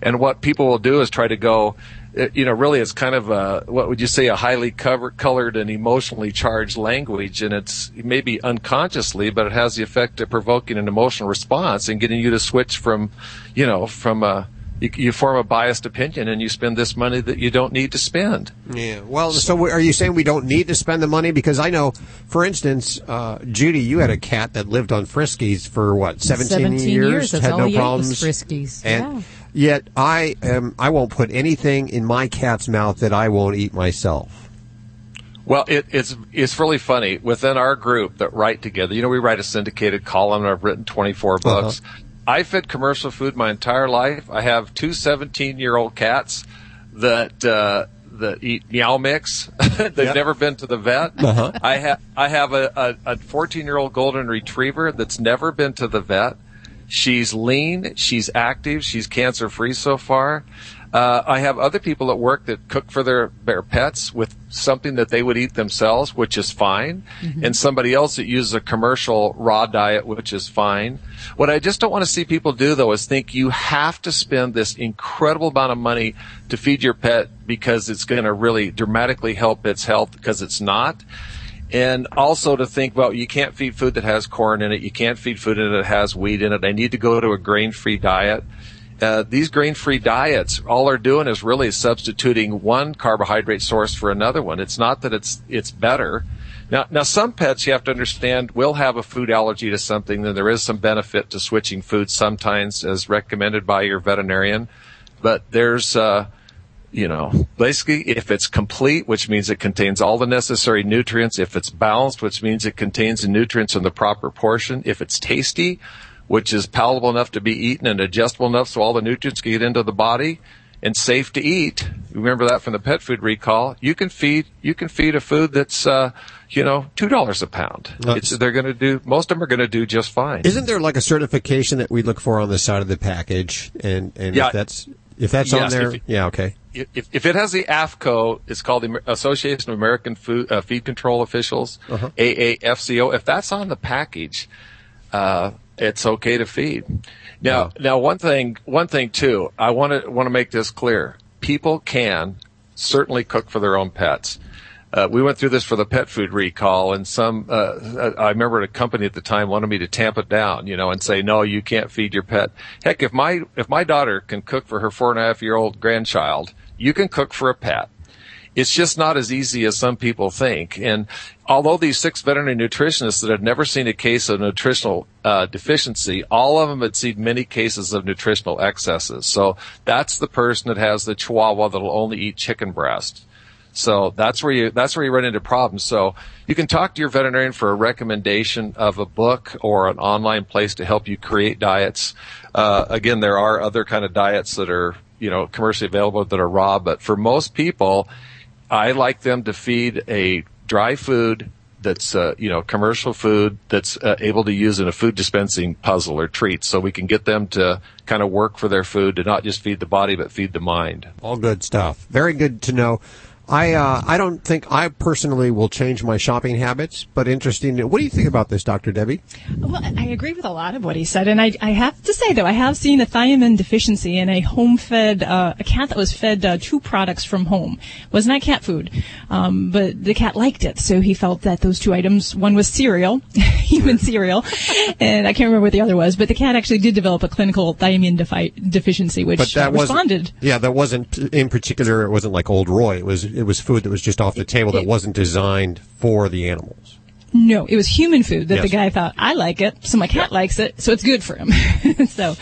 And what people will do is try to go, uh, you know, really it's kind of a, what would you say, a highly cover, colored and emotionally charged language. And it's maybe unconsciously, but it has the effect of provoking an emotional response and getting you to switch from, you know, from a, you, you form a biased opinion and you spend this money that you don't need to spend. Yeah. Well, so are you saying we don't need to spend the money? Because I know, for instance, uh, Judy, you had a cat that lived on Friskies for what, 17, 17 years, that's had all no he ate was problems. Friskies. And Yeah. yet I am, I won't put anything in my cat's mouth that I won't eat myself. Well, it, it's it's really funny within our group that write together. You know, we write a syndicated column. and I've written 24 books. I fed commercial food my entire life. I have two 17 year old cats that uh, that eat meow mix. [laughs] They've Yep. never been to the vet. Uh-huh. I have I have a, a, a 14 year old golden retriever that's never been to the vet. She's lean. She's active. She's cancer free so far. Uh, I have other people at work that cook for their, their pets with something that they would eat themselves, which is fine. Mm-hmm. And somebody else that uses a commercial raw diet, which is fine. What I just don't want to see people do though is think you have to spend this incredible amount of money to feed your pet because it's going to really dramatically help its health because it's not and also to think, well, you can't feed food that has corn in it. You can't feed food that has wheat in it. I need to go to a grain-free diet. Uh, these grain-free diets, all they're doing is really substituting one carbohydrate source for another one. It's not that it's it's better. Now, now some pets you have to understand will have a food allergy to something. Then there is some benefit to switching foods sometimes, as recommended by your veterinarian. But there's uh, you know, basically if it's complete, which means it contains all the necessary nutrients, if it's balanced, which means it contains the nutrients in the proper portion, if it's tasty, which is palatable enough to be eaten and adjustable enough so all the nutrients can get into the body and safe to eat. Remember that from the pet food recall. You can feed, you can feed a food that's, uh, you know, $2 a pound. It's, they're going to do, most of them are going to do just fine. Isn't there like a certification that we look for on the side of the package? And, and Yeah. if that's, if that's on there, if- yeah, okay. if, if it has the AAFCO, it's called the Association of American Food, uh, Feed Control Officials, Uh-huh. AAFCO. If that's on the package, uh, it's okay to feed. Now, now one thing, one thing too, I want to want to make this clear. People can certainly cook for their own pets. Uh, we went through this for the pet food recall, and some. Uh, I remember a company at the time wanted me to tamp it down, you know, and say, "No, you can't feed your pet." Heck, if my if my daughter can cook for her four and a half year old grandchild, you can cook for a pet. It's just not as easy as some people think. And although these six veterinary nutritionists that had never seen a case of nutritional uh, deficiency, all of them had seen many cases of nutritional excesses. So that's the person that has the Chihuahua that'll only eat chicken breast. So that's where you that's where you run into problems. So you can talk to your veterinarian for a recommendation of a book or an online place to help you create diets. Uh, again, there are other kind of diets that are you know commercially available that are raw, but for most people, I like them to feed a dry food that's uh, you know commercial food that's uh, able to use in a food dispensing puzzle or treat, so we can get them to kind of work for their food to not just feed the body but feed the mind. All good stuff. Very good to know. I uh, I don't think I personally will change my shopping habits, but interesting. What do you think about this, Dr. Debbie? Well, I agree with a lot of what he said, and I, I have to say though, I have seen a thiamine deficiency in a home-fed uh, a cat that was fed uh, two products from home. It was not cat food, um, but the cat liked it, so he felt that those two items, one was cereal, [laughs] human cereal, and I can't remember what the other was, but the cat actually did develop a clinical thiamine defi- deficiency, which but that responded. Yeah, that wasn't in particular. It wasn't like Ol' Roy. It was it was food that was just off the table that wasn't designed for the animals. No, it was human food that Yes. the guy thought I like it, so my cat likes it, so it's good for him. [laughs] so,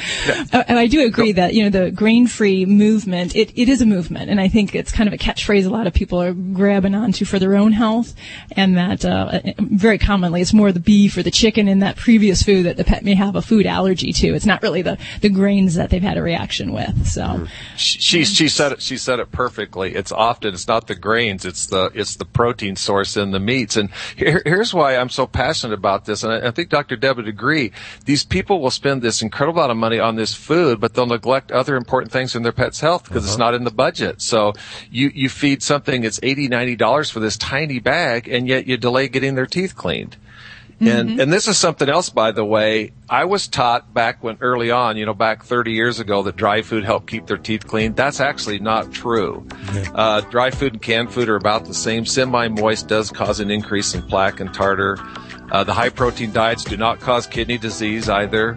uh, and I do agree that you know the grain-free movement, it, it is a movement, and I think it's kind of a catchphrase a lot of people are grabbing onto for their own health, and that uh, very commonly it's more the beef or the chicken in that previous food that the pet may have a food allergy to. It's not really the the grains that they've had a reaction with. So. she she said it she said it perfectly it's often it's not the grains it's the it's the protein source in the meats and here, here's why i'm so passionate about this and I, I think dr deb would agree. These people will spend this incredible amount of money on this food but they'll neglect other important things in their pet's health because it's uh-huh. not in the budget. So you you feed something that's 80 90 dollars for this tiny bag and yet you delay getting their teeth cleaned and and this is something else, by the way. I was taught back when early on, you know, back 30 years ago, that dry food helped keep their teeth clean. That's actually not true. Uh, dry food and canned food are about the same. Semi-moist does cause an increase in plaque and tartar. Uh, the high protein diets do not cause kidney disease either.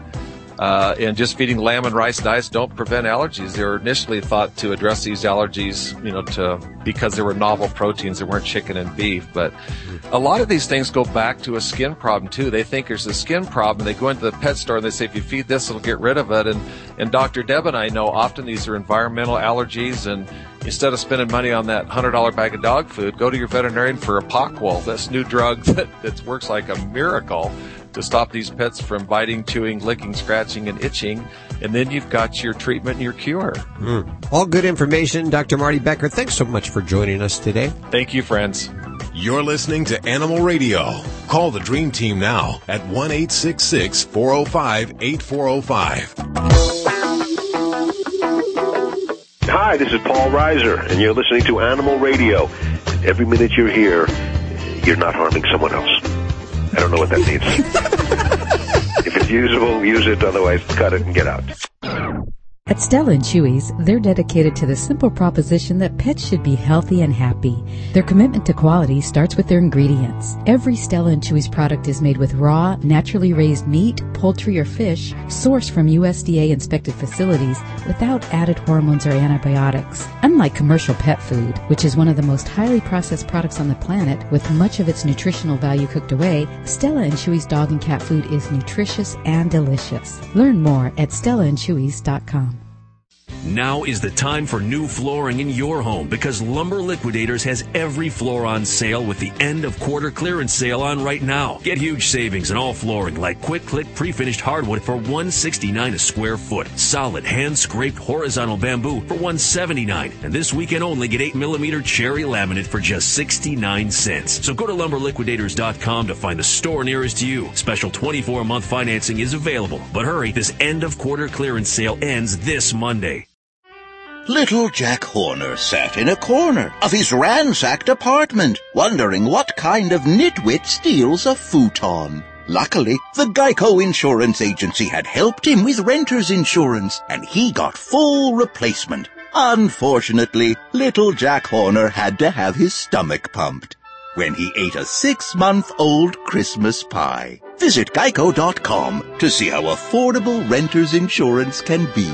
Uh, and just feeding lamb and rice diets don't prevent allergies. They were initially thought to address these allergies, you know, to because there were novel proteins that weren't chicken and beef. But a lot of these things go back to a skin problem too. They think there's a skin problem. They go into the pet store and they say, if you feed this, it'll get rid of it. And and Dr. Deb and I know often these are environmental allergies. And instead of spending money on that hundred dollar bag of dog food, go to your veterinarian for Apoquel, this new drug [laughs] that, that works like a miracle to stop these pets from biting, chewing, licking, scratching, and itching. And then you've got your treatment and your cure. Hmm. All good information, Dr. Marty Becker. Thanks so much for joining us today. Thank you, friends. You're listening to Animal Radio. Call the Dream Team now at 1 405 8405. Hi, this is Paul Reiser, and you're listening to Animal Radio. Every minute you're here, you're not harming someone else. I don't know what that means. [laughs] if it's usable, use it. Otherwise, cut it and get out. At Stella and Chewy's, they're dedicated to the simple proposition that pets should be healthy and happy. Their commitment to quality starts with their ingredients. Every Stella and Chewy's product is made with raw, naturally raised meat, poultry, or fish sourced from USDA inspected facilities without added hormones or antibiotics. Unlike commercial pet food, which is one of the most highly processed products on the planet with much of its nutritional value cooked away, Stella and Chewy's dog and cat food is nutritious and delicious. Learn more at stellaandchewy's.com. Now is the time for new flooring in your home because Lumber Liquidators has every floor on sale with the end of quarter clearance sale on right now. Get huge savings on all flooring like quick click pre-finished hardwood for 169 a square foot. Solid hand scraped horizontal bamboo for 179. And this weekend only get 8 millimeter cherry laminate for just 69 cents. So go to lumberliquidators.com to find the store nearest to you. Special 24 month financing is available. But hurry, this end of quarter clearance sale ends this Monday. Little Jack Horner sat in a corner of his ransacked apartment, wondering what kind of nitwit steals a futon. Luckily, the Geico Insurance Agency had helped him with renter's insurance, and he got full replacement. Unfortunately, little Jack Horner had to have his stomach pumped when he ate a six-month-old Christmas pie. Visit geico.com to see how affordable renter's insurance can be.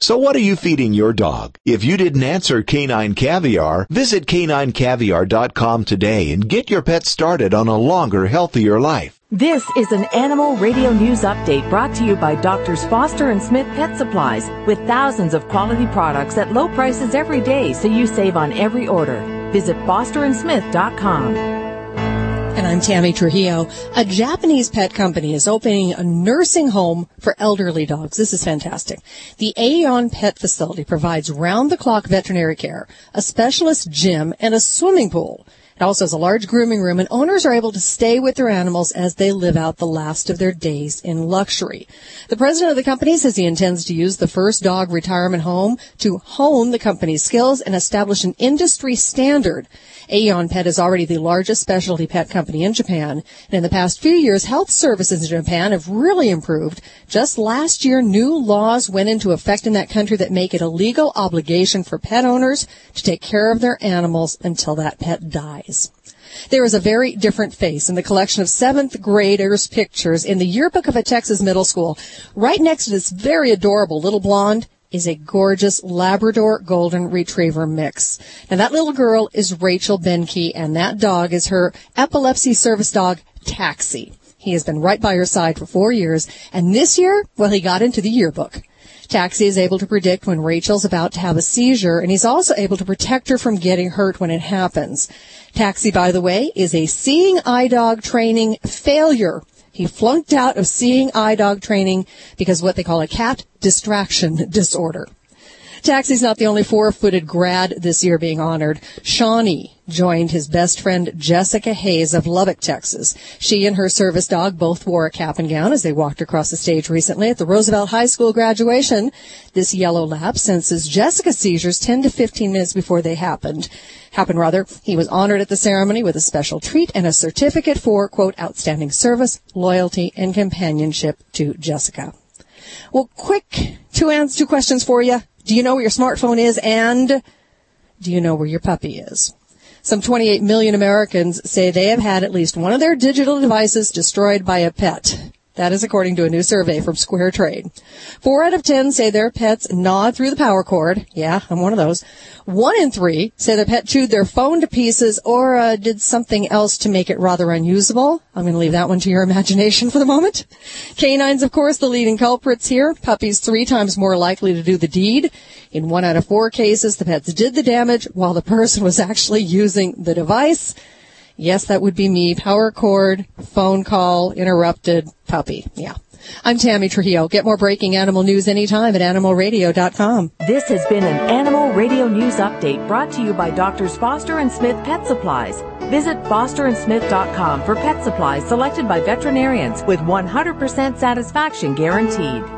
So what are you feeding your dog? If you didn't answer Canine Caviar, visit caninecaviar.com today and get your pet started on a longer, healthier life. This is an Animal Radio News Update brought to you by Doctors Foster and Smith Pet Supplies with thousands of quality products at low prices every day so you save on every order. Visit fosterandsmith.com. And I'm Tammy Trujillo. A Japanese pet company is opening a nursing home for elderly dogs. This is fantastic. The Aeon Pet Facility provides round-the-clock veterinary care, a specialist gym, and a swimming pool. It also has a large grooming room and owners are able to stay with their animals as they live out the last of their days in luxury. The president of the company says he intends to use the first dog retirement home to hone the company's skills and establish an industry standard. Aeon Pet is already the largest specialty pet company in Japan. And in the past few years, health services in Japan have really improved. Just last year, new laws went into effect in that country that make it a legal obligation for pet owners to take care of their animals until that pet dies. There is a very different face in the collection of seventh graders pictures in the yearbook of a Texas middle school. Right next to this very adorable little blonde is a gorgeous Labrador Golden Retriever mix. Now that little girl is Rachel Benke and that dog is her epilepsy service dog, Taxi. He has been right by her side for four years and this year, well, he got into the yearbook. Taxi is able to predict when Rachel's about to have a seizure and he's also able to protect her from getting hurt when it happens. Taxi, by the way, is a seeing eye dog training failure. He flunked out of seeing eye dog training because what they call a cat distraction [laughs] disorder. Taxi's not the only four-footed grad this year being honored. Shawnee joined his best friend Jessica Hayes of Lubbock, Texas. She and her service dog both wore a cap and gown as they walked across the stage recently at the Roosevelt High School graduation. This yellow lab senses Jessica's seizures 10 to 15 minutes before they happened. Happened rather, he was honored at the ceremony with a special treat and a certificate for, quote, outstanding service, loyalty, and companionship to Jessica. Well, quick two answer, two questions for you. Do you know where your smartphone is and do you know where your puppy is? Some 28 million Americans say they have had at least one of their digital devices destroyed by a pet. That is according to a new survey from Square Trade. Four out of ten say their pets gnawed through the power cord. Yeah, I'm one of those. One in three say their pet chewed their phone to pieces or uh, did something else to make it rather unusable. I'm going to leave that one to your [laughs] imagination for the moment. Canines, of course, the leading culprits here. Puppies three times more likely to do the deed. In one out of four cases, the pets did the damage while the person was actually using the device. Yes, that would be me. Power cord, phone call, interrupted, puppy. Yeah. I'm Tammy Trujillo. Get more breaking animal news anytime at animalradio.com. This has been an Animal Radio News Update brought to you by Doctors Foster and Smith Pet Supplies. Visit fosterandsmith.com for pet supplies selected by veterinarians with 100% satisfaction guaranteed.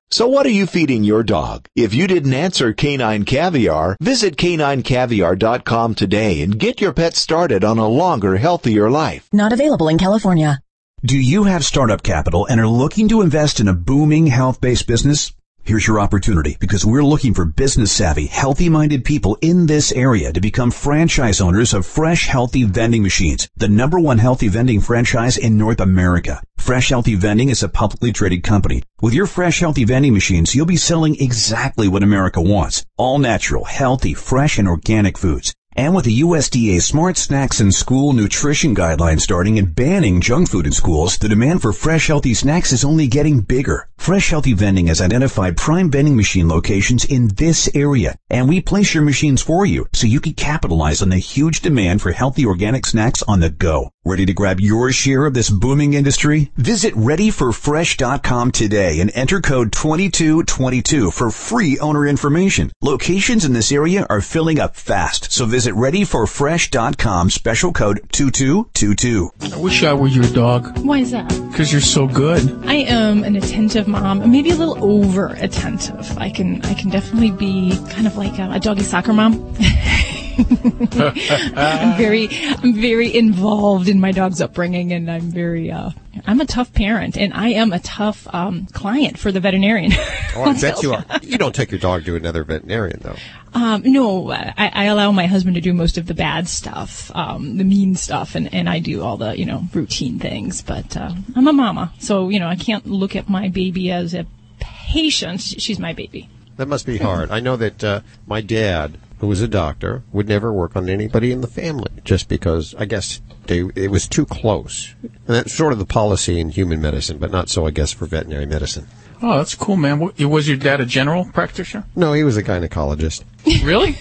So what are you feeding your dog? If you didn't answer Canine Caviar, visit caninecaviar.com today and get your pet started on a longer, healthier life. Not available in California. Do you have startup capital and are looking to invest in a booming health-based business? Here's your opportunity because we're looking for business savvy, healthy minded people in this area to become franchise owners of Fresh Healthy Vending Machines, the number one healthy vending franchise in North America. Fresh Healthy Vending is a publicly traded company. With your Fresh Healthy Vending Machines, you'll be selling exactly what America wants. All natural, healthy, fresh, and organic foods. And with the USDA Smart Snacks and School Nutrition Guidelines starting and banning junk food in schools, the demand for fresh healthy snacks is only getting bigger. Fresh Healthy Vending has identified prime vending machine locations in this area, and we place your machines for you so you can capitalize on the huge demand for healthy organic snacks on the go. Ready to grab your share of this booming industry? Visit readyforfresh.com today and enter code 2222 for free owner information. Locations in this area are filling up fast, so visit readyforfresh.com special code 2222. I wish I were your dog Why is that? because you're so good. I am an attentive mom, maybe a little over attentive. I can I can definitely be kind of like a, a doggy soccer mom. [laughs] I'm very I'm very involved in my dog's upbringing, and I'm very uh, I'm a tough parent, and I am a tough um, client for the veterinarian. Oh, I [laughs] bet you are. You don't take your dog to another veterinarian, though. Um, no, I, I allow my husband to do most of the bad stuff, um, the mean stuff, and, and I do all the, you know, routine things. But uh, I'm a mama, so, you know, I can't look at my baby as a patient. She's my baby. That must be hard. I know that uh, my dad, who was a doctor, would never work on anybody in the family just because I guess they, it was too close. And that's sort of the policy in human medicine, but not so, I guess, for veterinary medicine. Oh, that's cool, man. Was your dad a general practitioner? No, he was a gynecologist. [laughs] Really?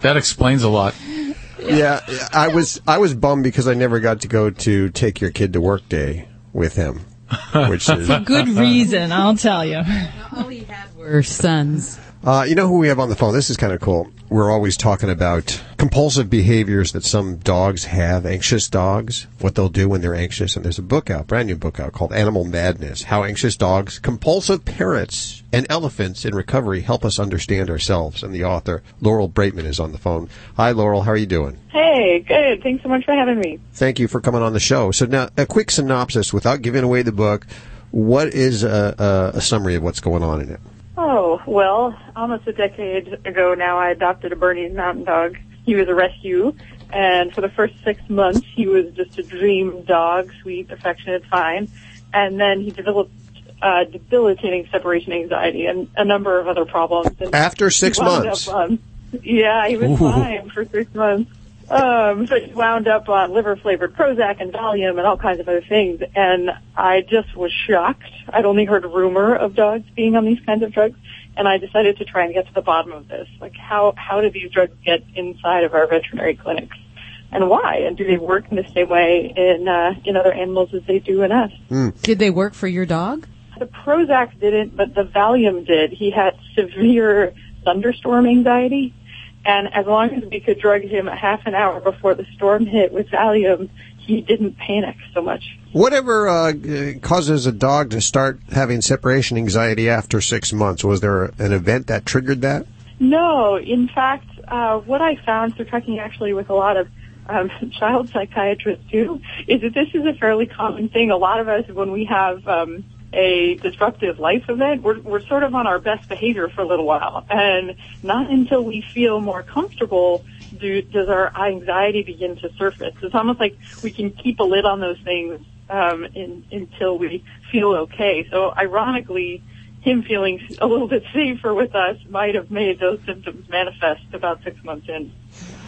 that explains a lot. Yeah, I was I was bummed because I never got to go to take your kid to work day with him, which is [laughs] For good reason, I'll tell you. All he had were sons. Uh, you know who we have on the phone? This is kind of cool. We're always talking about compulsive behaviors that some dogs have, anxious dogs, what they'll do when they're anxious. And there's a book out, brand new book out called Animal Madness, How Anxious Dogs, Compulsive Parrots, and Elephants in Recovery Help Us Understand Ourselves. And the author, Laurel Braitman, is on the phone. Hi, Laurel. How are you doing? Hey, good. Thanks so much for having me. Thank you for coming on the show. So now, a quick synopsis without giving away the book. What is a, a, a summary of what's going on in it? Oh, well, almost a decade ago now, I adopted a Bernese Mountain Dog. He was a rescue, and for the first six months, he was just a dream dog, sweet, affectionate, fine. And then he developed uh, debilitating separation anxiety and a number of other problems. And After six months? Up on, yeah, he was Ooh. fine for six months. Um, but he wound up on liver flavored Prozac and Valium and all kinds of other things. And I just was shocked. I'd only heard rumor of dogs being on these kinds of drugs. And I decided to try and get to the bottom of this. Like how, how do these drugs get inside of our veterinary clinics? And why? And do they work in the same way in, uh, in other animals as they do in us? Mm. Did they work for your dog? The Prozac didn't, but the Valium did. He had severe thunderstorm anxiety. And as long as we could drug him a half an hour before the storm hit with Valium, he didn't panic so much. Whatever uh, causes a dog to start having separation anxiety after six months? Was there an event that triggered that? No, in fact, uh, what I found through talking actually with a lot of um, [laughs] child psychiatrists too is that this is a fairly common thing. A lot of us, when we have um, a disruptive life event, we're, we're sort of on our best behavior for a little while, and not until we feel more comfortable do, does our anxiety begin to surface. It's almost like we can keep a lid on those things um, in, until we feel okay. So, ironically, him feeling a little bit safer with us might have made those symptoms manifest about six months in.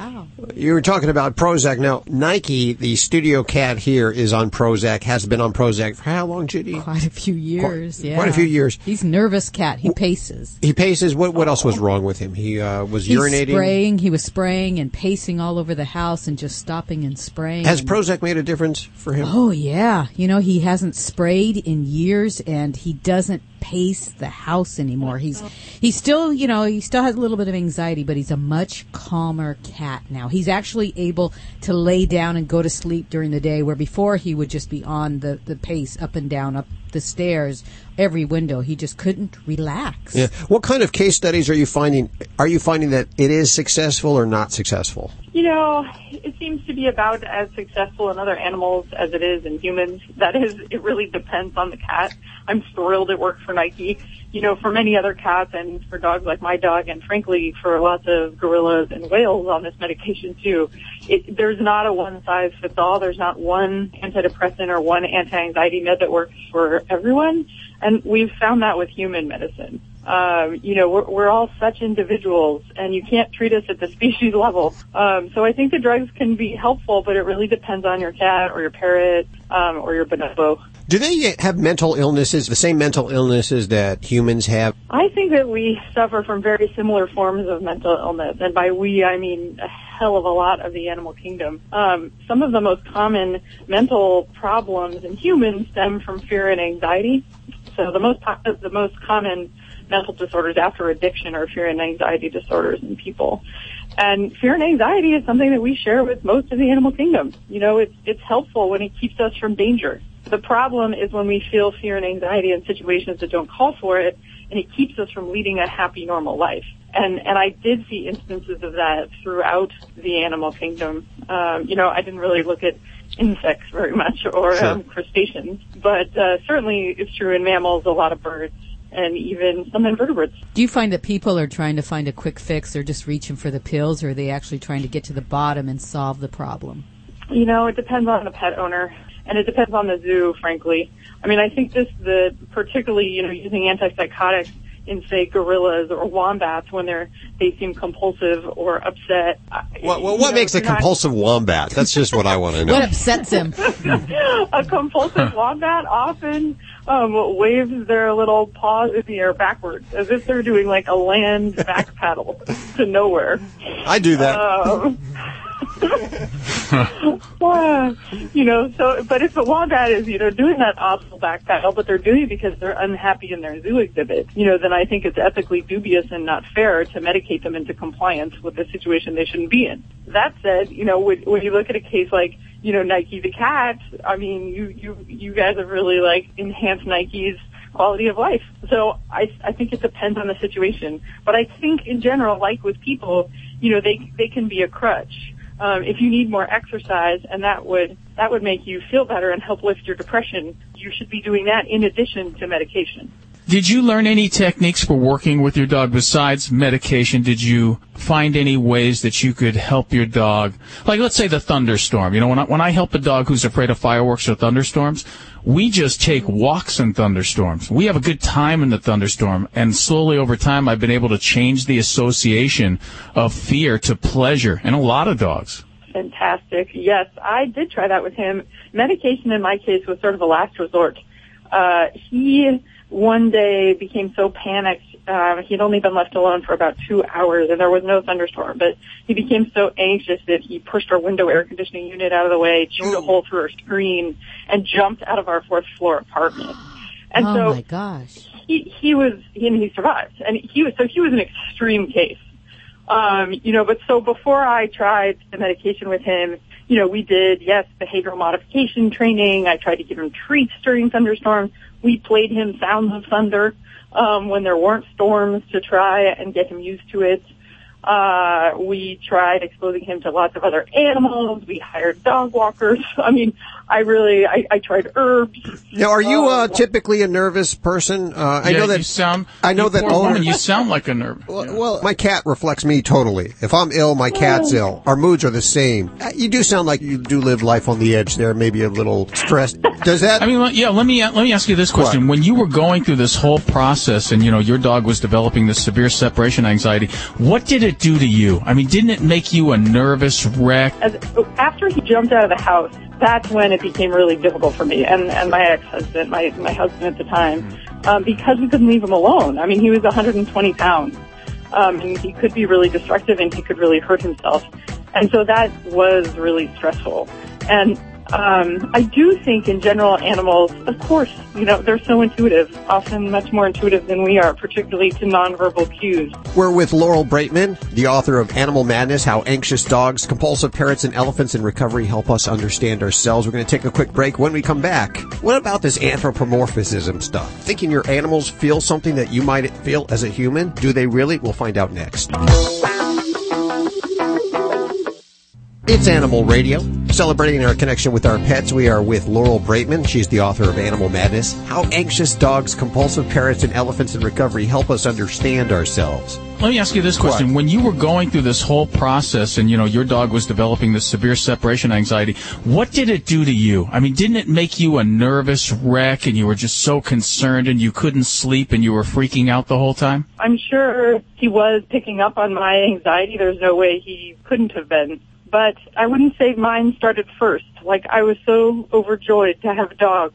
Wow. You were talking about Prozac. Now, Nike, the studio cat here, is on Prozac, has been on Prozac for how long, Judy? Quite a few years, Quite- yeah. quite a few years. He's nervous cat. He paces. He paces. What, what else was wrong with him? He uh, was He's urinating. spraying. He was spraying and pacing all over the house and just stopping and spraying. Has Prozac made a difference for him? Oh yeah, you know he hasn't sprayed in years, and he doesn't pace the house anymore. He's he's still you know he still has a little bit of anxiety, but he's a much calmer cat now. He's actually able to lay down and go to sleep during the day, where before he would just be on the the pace up and down up the stairs every window. He just couldn't relax. Yeah. What kind of case studies are you finding? Are you finding that it is successful or not successful? You know, it seems to be about as successful in other animals as it is in humans. That is, it really depends on the cat. I'm thrilled it worked for Nike. You know, for many other cats and for dogs like my dog and frankly for lots of gorillas and whales on this medication too, it, there's not a one size fits all. There's not one antidepressant or one anti-anxiety med that works for everyone. And we've found that with human medicine. Um, you know, we're, we're all such individuals, and you can't treat us at the [laughs] species level. Um, so I think the drugs can be helpful, but it really depends on your cat or your parrot um, or your bonobo. Do they have mental illnesses, the same mental illnesses that humans have? I think that we suffer from very similar forms of mental illness, and by we I mean a hell of a lot of the animal kingdom. Um, some of the most common mental problems in humans stem from fear and anxiety. So the most po- the most common mental disorders after addiction are fear and anxiety disorders in people. And fear and anxiety is something that we share with most of the animal kingdom. You know, it's it's helpful when it keeps us from danger. The problem is when we feel fear and anxiety in situations that don't call for it, and it keeps us from leading a happy, normal life. And and I did see instances of that throughout the animal kingdom. Um, you know, I didn't really look at insects very much or Sure. um, crustaceans, but uh, certainly it's true in mammals, a lot of birds, and even some invertebrates. Do you find that people are trying to find a quick fix? They're just reaching for the pills, or are they actually trying to get to the bottom and solve the problem? You know, it depends on the pet owner, and it depends on the zoo, frankly. I mean, I think this, the particularly, you know, using antipsychotics in say gorillas or wombats when they're they seem compulsive or upset. I- What, what, know, makes a you're not- compulsive wombat? That's just what I want to know. What upsets him? [laughs] a compulsive wombat often um, waves their little paws in the air backwards as if they're doing like a land back paddle [laughs] to nowhere. I do that. Um, [laughs] well, you know, so, but if a wombat is, you know, doing that awful back paddle, but they're doing it because they're unhappy in their zoo exhibit, you know, then I think it's ethically dubious and not fair to medicate them into compliance with a situation they shouldn't be in. That said, you know, when, when you look at a case like, you know, Nike the cat, I mean, you, you, you guys have really like enhanced Nike's quality of life. So I, I think it depends on the situation. But I think in general, like with people, you know, they, they can be a crutch. Um, if you need more exercise and that would, that would make you feel better and help lift your depression, you should be doing that in addition to medication. Did you learn any techniques for working with your dog besides medication? Did you find any ways that you could help your dog? Like, let's say the thunderstorm. You know, when I, when I help a dog who's afraid of fireworks or thunderstorms, we just take walks in thunderstorms. We have a good time in the thunderstorm, and slowly over time, I've been able to change the association of fear to pleasure in a lot of dogs. Fantastic. Yes, I did try that with him. Medication in my case was sort of a last resort. Uh, he one day became so panicked. Uh, he'd only been left alone for about two hours and there was no thunderstorm, but he became so anxious that he pushed our window air conditioning unit out of the way, chewed a hole through our screen, and jumped out of our fourth floor apartment. And oh so my gosh. he he was and he survived. And he was so he was an extreme case. Um you know but so before i tried the medication with him you know we did yes behavioral modification training. I tried to give him treats during thunderstorms. We played him sounds of thunder um when there weren't storms to try and get him used to it. Uh we tried exposing him to lots of other animals. We hired dog walkers. [laughs] I mean i really i, I tried herbs Now, are you uh, typically a nervous person? Uh, I Yeah, know that you sound. I know that poor woman, you sound like a nervous. Well, well, my cat reflects me totally. If I'm ill, my cat's ill. Our moods are the same. Uh, You do sound like you do live life on the edge there, maybe a little stressed. Does that? I mean, yeah. Let me let me ask you this question: When you were going through this whole process, and you know your dog was developing this severe separation anxiety, what did it do to you? I mean, didn't it make you a nervous wreck? as after he jumped out of the house, that's when it became really difficult for me and and my ex-husband, my my husband at the time, um, because we couldn't leave him alone. I mean, he was 120 pounds, um, and he could be really destructive and he could really hurt himself, and so that was really stressful. And um, I do think in general animals, of course, you know, they're so intuitive, often much more intuitive than we are, particularly to nonverbal cues. We're with Laurel Braitman, the author of Animal Madness, How Anxious Dogs, Compulsive Parrots, and Elephants in Recovery Help Us Understand Ourselves. We're going to take a quick break. When we come back, what about this anthropomorphism stuff? Thinking your animals feel something that you might feel as a human? Do they really? We'll find out next. It's Animal Radio. Celebrating our connection with our pets, we are with Laurel Braitman. She's the author of Animal Madness. How anxious dogs, compulsive parrots, and elephants in recovery help us understand ourselves. Let me ask you this question: When you were going through this whole process, and you know your dog was developing this severe separation anxiety, what did it do to you? I mean, didn't it make you a nervous wreck, and you were just so concerned, and you couldn't sleep, and you were freaking out the whole time? I'm sure he was picking up on my anxiety. There's no way he couldn't have been. But I wouldn't say mine started first. Like I was so overjoyed to have a dog.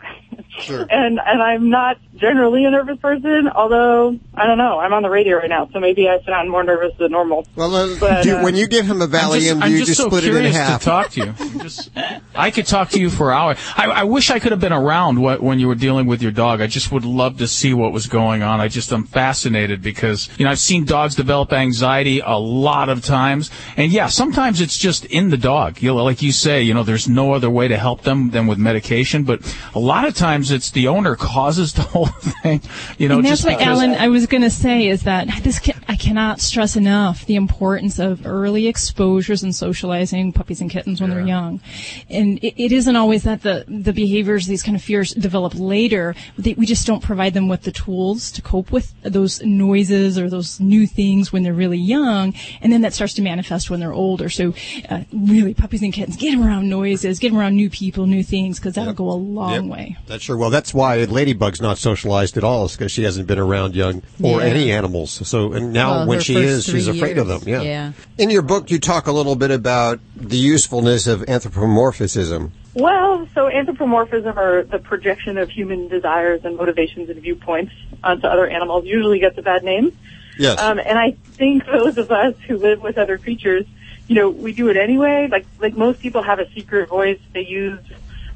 Sure. [laughs] and and I'm not generally a nervous person, although I don't know. I'm on the radio right now, so maybe I sound more nervous than normal. Well, uh, But, do, uh, when you give him a I'm Valium, just, do I'm you just just so split it in curious half? to talk to you. [laughs] I'm just, I could talk to you for hours. I, I wish I could have been around what, when you were dealing with your dog. I just would love to see what was going on. I just am fascinated because you know I've seen dogs develop anxiety a lot of times, and yeah, sometimes it's just in the dog. You know, like you say, you know, there's no other way to help them than with medication. But a lot of times it's the owner causes the [laughs] whole thing. You know, and that's just what Alan I was going to say is that this ca I cannot stress enough the importance of early exposures and socializing puppies and kittens when they're young, and it, it isn't always that the the behaviors these kind of fears develop later. They, we just don't provide them with the tools to cope with those noises or those new things when they're really young, and then that starts to manifest when they're older. So, uh, really, puppies and kittens get them around noises, get them around new people, new things, because that'll go a long way. That's sure. Well, that's why Ladybug's not socialized at all, is because she hasn't been around young or Yeah. any animals. So, and now Well, when she is, she's three afraid of them. Yeah. Yeah. In your book, you talk a little bit about the usefulness of anthropomorphism. Well, so anthropomorphism or the projection of human desires and motivations and viewpoints onto other animals usually gets a bad name. Yes. Um, and I think those of us who live with other creatures, you know, we do it anyway. Like, like most people have a secret voice they use,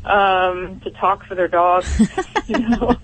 um, to talk for their dog, [laughs] you know,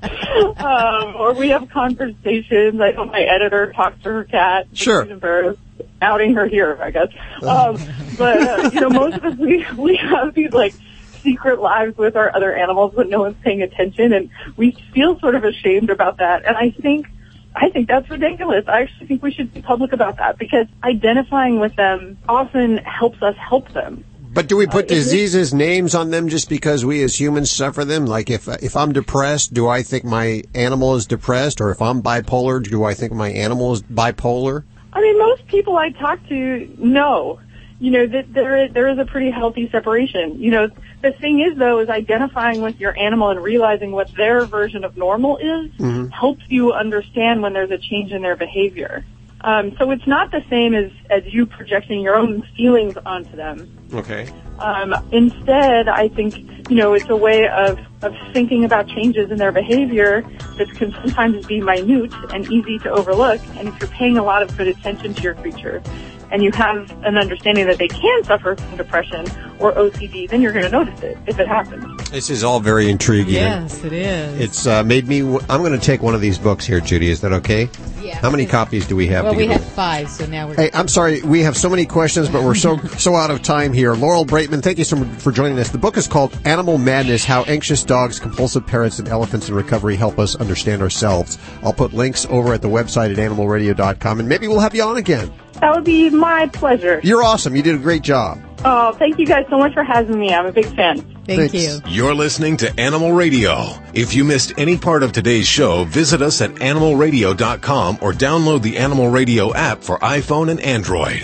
um, or we have conversations. I know my editor talks to her cat. Sure. embarrassed, outing her here, I guess. [laughs] Um, but, uh, you know, most of us, we, we have these like, secret lives with our other animals when no one's paying attention and we feel sort of ashamed about that. And I think I think that's ridiculous. I actually think we should be public about that because identifying with them often helps us help them. But do we put Uh, diseases names on them just because we as humans suffer them? Like if if I'm depressed, do I think my animal is depressed, or if I'm bipolar, do I think my animal is bipolar? I mean, most people I talk to know, you know, that there is, there is a pretty healthy separation. You know, the thing is though, is identifying with your animal and realizing what their version of normal is Mm-hmm. helps you understand when there's a change in their behavior. Um, so it's not the same as, as you projecting your own feelings onto them. Okay. Um, instead, I think, you know, it's a way of, of thinking about changes in their behavior that can sometimes be minute and easy to overlook. And if you're paying a lot of good attention to your creature and you have an understanding that they can suffer from depression or OCD, then you're going to notice it if it happens. This is all very intriguing. Yes, it is. It's uh, made me. W- I'm going to take one of these books here, Judy. Is that okay? Yeah. How many copies do we have? well, we have five, so now we're. Hey, I'm sorry. We have so many questions, but we're so [laughs] so out of time here. Laurel Braitman, thank you so much for joining us. The book is called Animal Madness: How Anxious Dogs, Compulsive Parrots, and Elephants in Recovery Help Us Understand Ourselves. I'll put links over at the website at animalradio.com, and maybe we'll have you on again. That would be my pleasure. You're awesome. You did a great job. Oh, thank you guys so much for having me. I'm a big fan. Thank Thanks. you. You're listening to Animal Radio. If you missed any part of today's show, visit us at animalradio.com or download the Animal Radio app for iPhone and Android.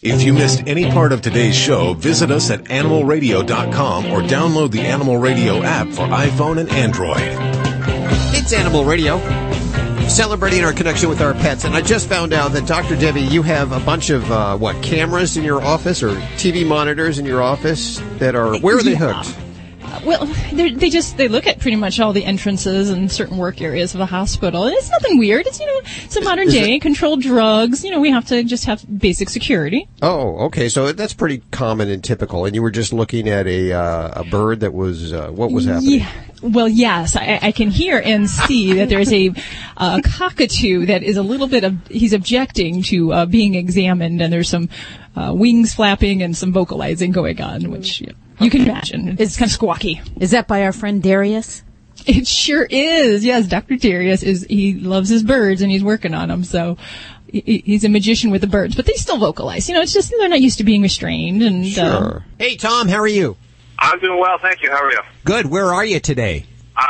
If you missed any part of today's show, visit us at animalradio.com or download the Animal Radio app for iPhone and Android. It's Animal Radio, celebrating our connection with our pets. And I just found out that Dr. Debbie, you have a bunch of uh, what cameras in your office or TV monitors in your office that are where are they hooked? Well, they're- just they look at pretty much all the entrances and certain work areas of a hospital. And it's nothing weird. It's you know it's a modern Is day it- controlled drugs. You know we have to just have basic security. Oh, okay. So that's pretty common and typical. And you were just looking at a uh, a bird that was uh, what was happening? Yeah. Well, yes, I, I can hear and see that there's a uh, cockatoo that is a little bit of he's objecting to uh, being examined, and there's some uh, wings flapping and some vocalizing going on, which you, you can imagine. It's kind of squawky. Is that by our friend Darius? It sure is. Yes, Dr. Darius is, he loves his birds and he's working on them. So he- he's a magician with the birds, but they still vocalize. You know, it's just they're not used to being restrained and, uh, Sure. Hey, Tom, how are you? I'm doing well, thank you. How are you? Good. Where are you today? Uh,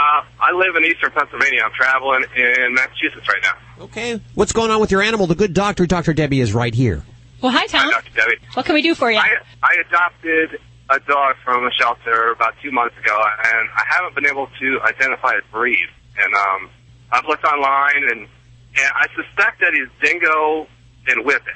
I live in eastern Pennsylvania. I'm traveling in Massachusetts right now. Okay. What's going on with your animal? The good doctor, Dr. Debbie, is right here. well, hi, Tom. Dr. Debbie. What can we do for you? I, I adopted a dog from a shelter about two months ago, and I haven't been able to identify its breed. And um, I've looked online, and, and I suspect that he's dingo and whippet.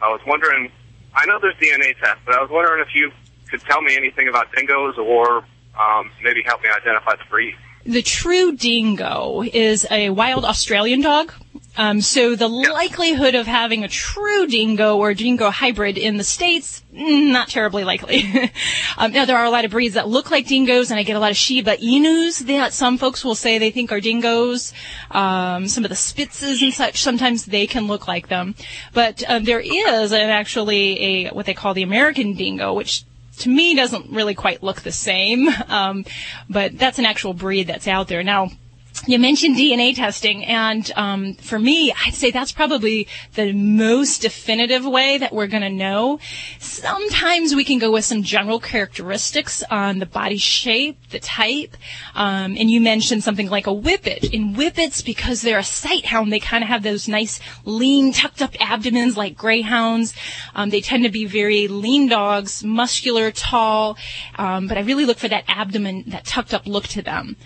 I was wondering, I know there's DNA tests, but I was wondering if you could tell me anything about dingoes or um, maybe help me identify the breed. The true dingo is a wild Australian dog. Um, so the likelihood of having a true dingo or dingo hybrid in the states, mm, not terribly likely. [laughs] um, now there are a lot of breeds that look like dingoes, and I get a lot of Shiba Inus that some folks will say they think are dingoes. Um, some of the Spitzes and such, sometimes they can look like them. But uh, there is an, actually a what they call the American dingo, which to me doesn't really quite look the same. [laughs] Um, but that's an actual breed that's out there now. You mentioned DNA testing, and um, for me, I'd say that's probably the most definitive way that we're going to know. Sometimes we can go with some general characteristics on the body shape, the type, um, and you mentioned something like a whippet. In whippets, because they're a sight hound, they kind of have those nice, lean, tucked up abdomens like greyhounds. Um, they tend to be very lean dogs, muscular, tall, um, but I really look for that abdomen, that tucked up look to them.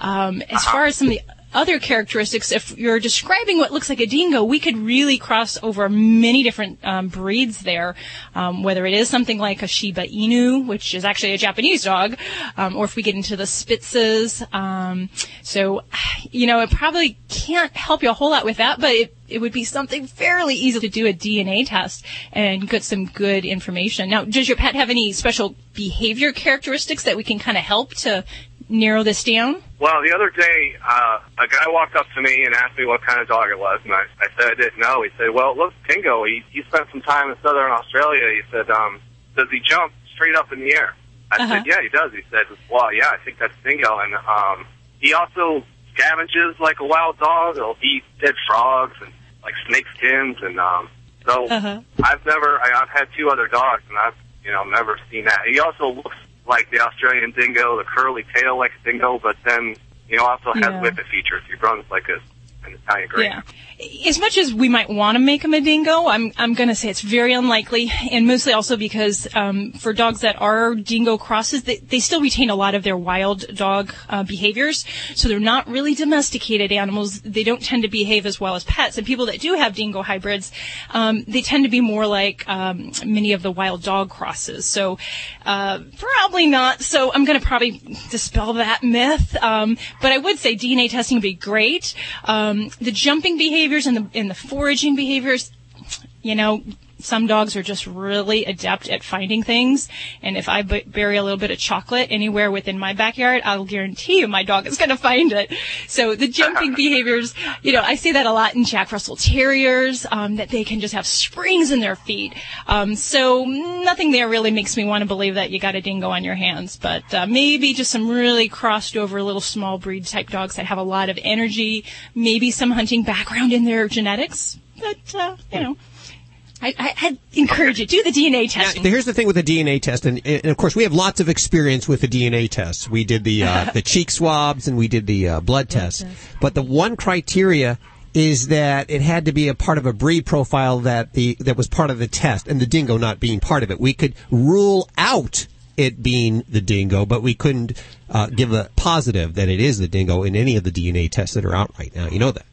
Um, as far as some of the other characteristics, if you're describing what looks like a dingo, we could really cross over many different um, breeds there. Um, whether it is something like a Shiba Inu, which is actually a Japanese dog, um, or if we get into the Spitzes. Um, so, you know, it probably can't help you a whole lot with that, but it, it would be something fairly easy to do a DNA test and get some good information. Now, does your pet have any special behavior characteristics that we can kind of help to narrow this down? Well, the other day, uh, a guy walked up to me and asked me what kind of dog it was, and I, I said I didn't know. He said, "Well, it looks dingo. He, he spent some time in southern Australia." He said, um, "Does he jump straight up in the air?" I Uh-huh. said, "Yeah, he does." He said, "Well, yeah, I think that's dingo." And um, he also scavenges like a wild dog. He'll eat dead frogs and like snake skins, and um, so Uh-huh. I've never. I, I've had two other dogs, and I've you know never seen that. He also looks like the Australian dingo, the curly tail like a dingo, but then you know also has Yeah. whippet features. He runs like a an Italian greyhound. As much as we might want to make a dingo, I'm I'm going to say it's very unlikely, and mostly also because um, for dogs that are dingo crosses, they, they still retain a lot of their wild dog uh, behaviors. So they're not really domesticated animals. They don't tend to behave as well as pets. And people that do have dingo hybrids, um, they tend to be more like um, many of the wild dog crosses. So uh, probably not. So I'm going to probably dispel that myth. Um, but I would say DNA testing would be great. Um, the jumping behaviors and the and the foraging behaviors, you know, some dogs are just really adept at finding things. And if I b- bury a little bit of chocolate anywhere within my backyard, I'll guarantee you my dog is going to find it. So the jumping [laughs] behaviors, you know, I say that a lot in Jack Russell Terriers, um, that they can just have springs in their feet. Um, so nothing there really makes me want to believe that you got a dingo on your hands, but uh, maybe just some really crossed over little small breed type dogs that have a lot of energy, maybe some hunting background in their genetics. But, uh, you know. I, I, I'd encourage you do the DNA testing. Here's the thing with the DNA test, and, and of course we have lots of experience with the DNA tests. We did the uh, [laughs] the cheek swabs and we did the uh, blood tests. But the one criteria is that it had to be a part of a breed profile that the that was part of the test, and the dingo not being part of it. We could rule out it being the dingo, but we couldn't uh, give a positive that it is the dingo in any of the DNA tests that are out right now. You know that.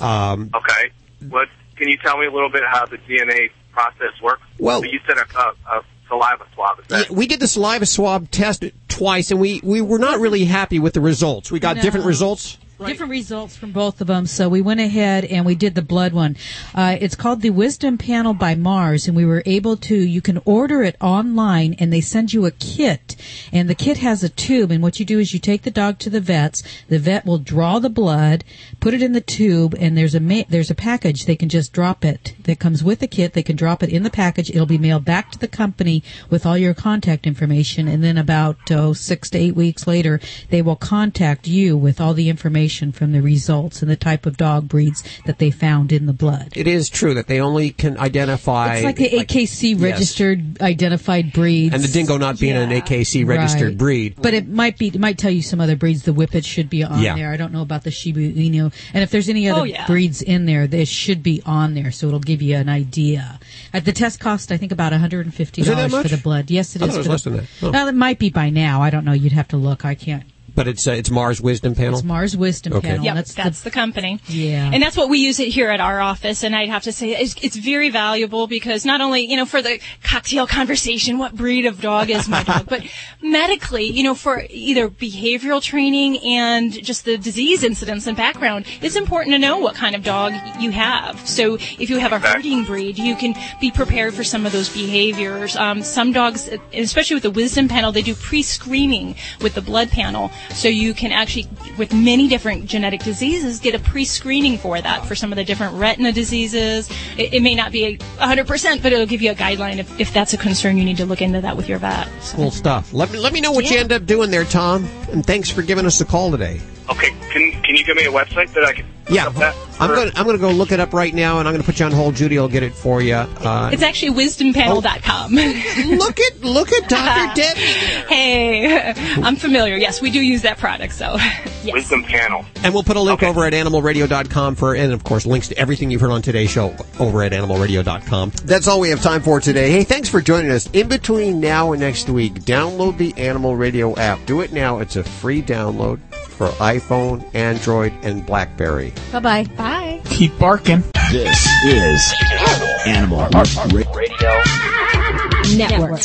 Um, Okay. What can you tell me a little bit how the DNA process works? Well- So you said a, a, a saliva swab. Is that Yeah, we did the saliva swab test twice, and we, we were not really happy with the results. We got No. different results. Different results from both of them. So we went ahead and we did the blood one. Uh, it's called the Wisdom Panel by Mars, and we were able to. You can order it online, and they send you a kit, and the kit has a tube. And what you do is you take the dog to the vets. The vet will draw the blood, put it in the tube, and there's a ma- there's a package. They can just drop it. That comes with the kit. They can drop it in the package. It'll be mailed back to the company with all your contact information, and then about oh, six to eight weeks later, they will contact you with all the information from the results and the type of dog breeds that they found in the blood. It is true that they only can identify. It's like the AKC yes. registered identified breeds. And the dingo not being an AKC registered Right. breed. But it might be, it might tell you some other breeds. The Whippet should be on Yeah. there. I don't know about the Shiba Inu. And if there's any other Oh, yeah. breeds in there, they should be on there. So it'll give you an idea. At the test cost, I think about $150 Is it that for the blood. Yes, it I is. it was for less the- than that. Oh. Well, it might be by now. I don't know. You'd have to look. I can't But it's uh, it's Mars Wisdom Panel. It's Mars Wisdom Okay. Panel. Yep, That's that's, the, the, company. Yeah. And that's what we use it here at our office. And I'd have to say it's, it's very valuable because not only, you know, for the cocktail conversation, what breed of dog is my dog, [laughs] but medically, you know, for either behavioral training and just the disease incidence and background, it's important to know what kind of dog you have. So if you have a herding breed, you can be prepared for some of those behaviors. Um, some dogs, especially with the wisdom panel, they do pre-screening with the blood panel. So you can actually, with many different genetic diseases, get a pre-screening for that for some of the different retina diseases. It, it may not be 100%, but it'll give you a guideline if, if that's a concern. You need to look into that with your vet. So. Cool stuff. Let me let me know what you end up doing there, Tom. And thanks for giving us a call today. Okay, can can you give me a website that I can look Yeah. I'm for- going I'm going to go look it up right now, and I'm going to put you on hold. Judy will get it for you. Uh, It's actually wisdompanel.com. look at look at Dr. [laughs] Debbie. Hey, I'm familiar. Yes, we do use that product. So, yes. Wisdom Panel. And we'll put a link over at animalradio.com for, and of course, links to everything you've heard on today's show over at animalradio.com. That's all we have time for today. Hey, thanks for joining us. In between now and next week, download the Animal Radio app. Do it now. It's a free download for iPhone, Android, and Blackberry. Bye bye. Bye. Keep barking. This is Animal Radio. Network.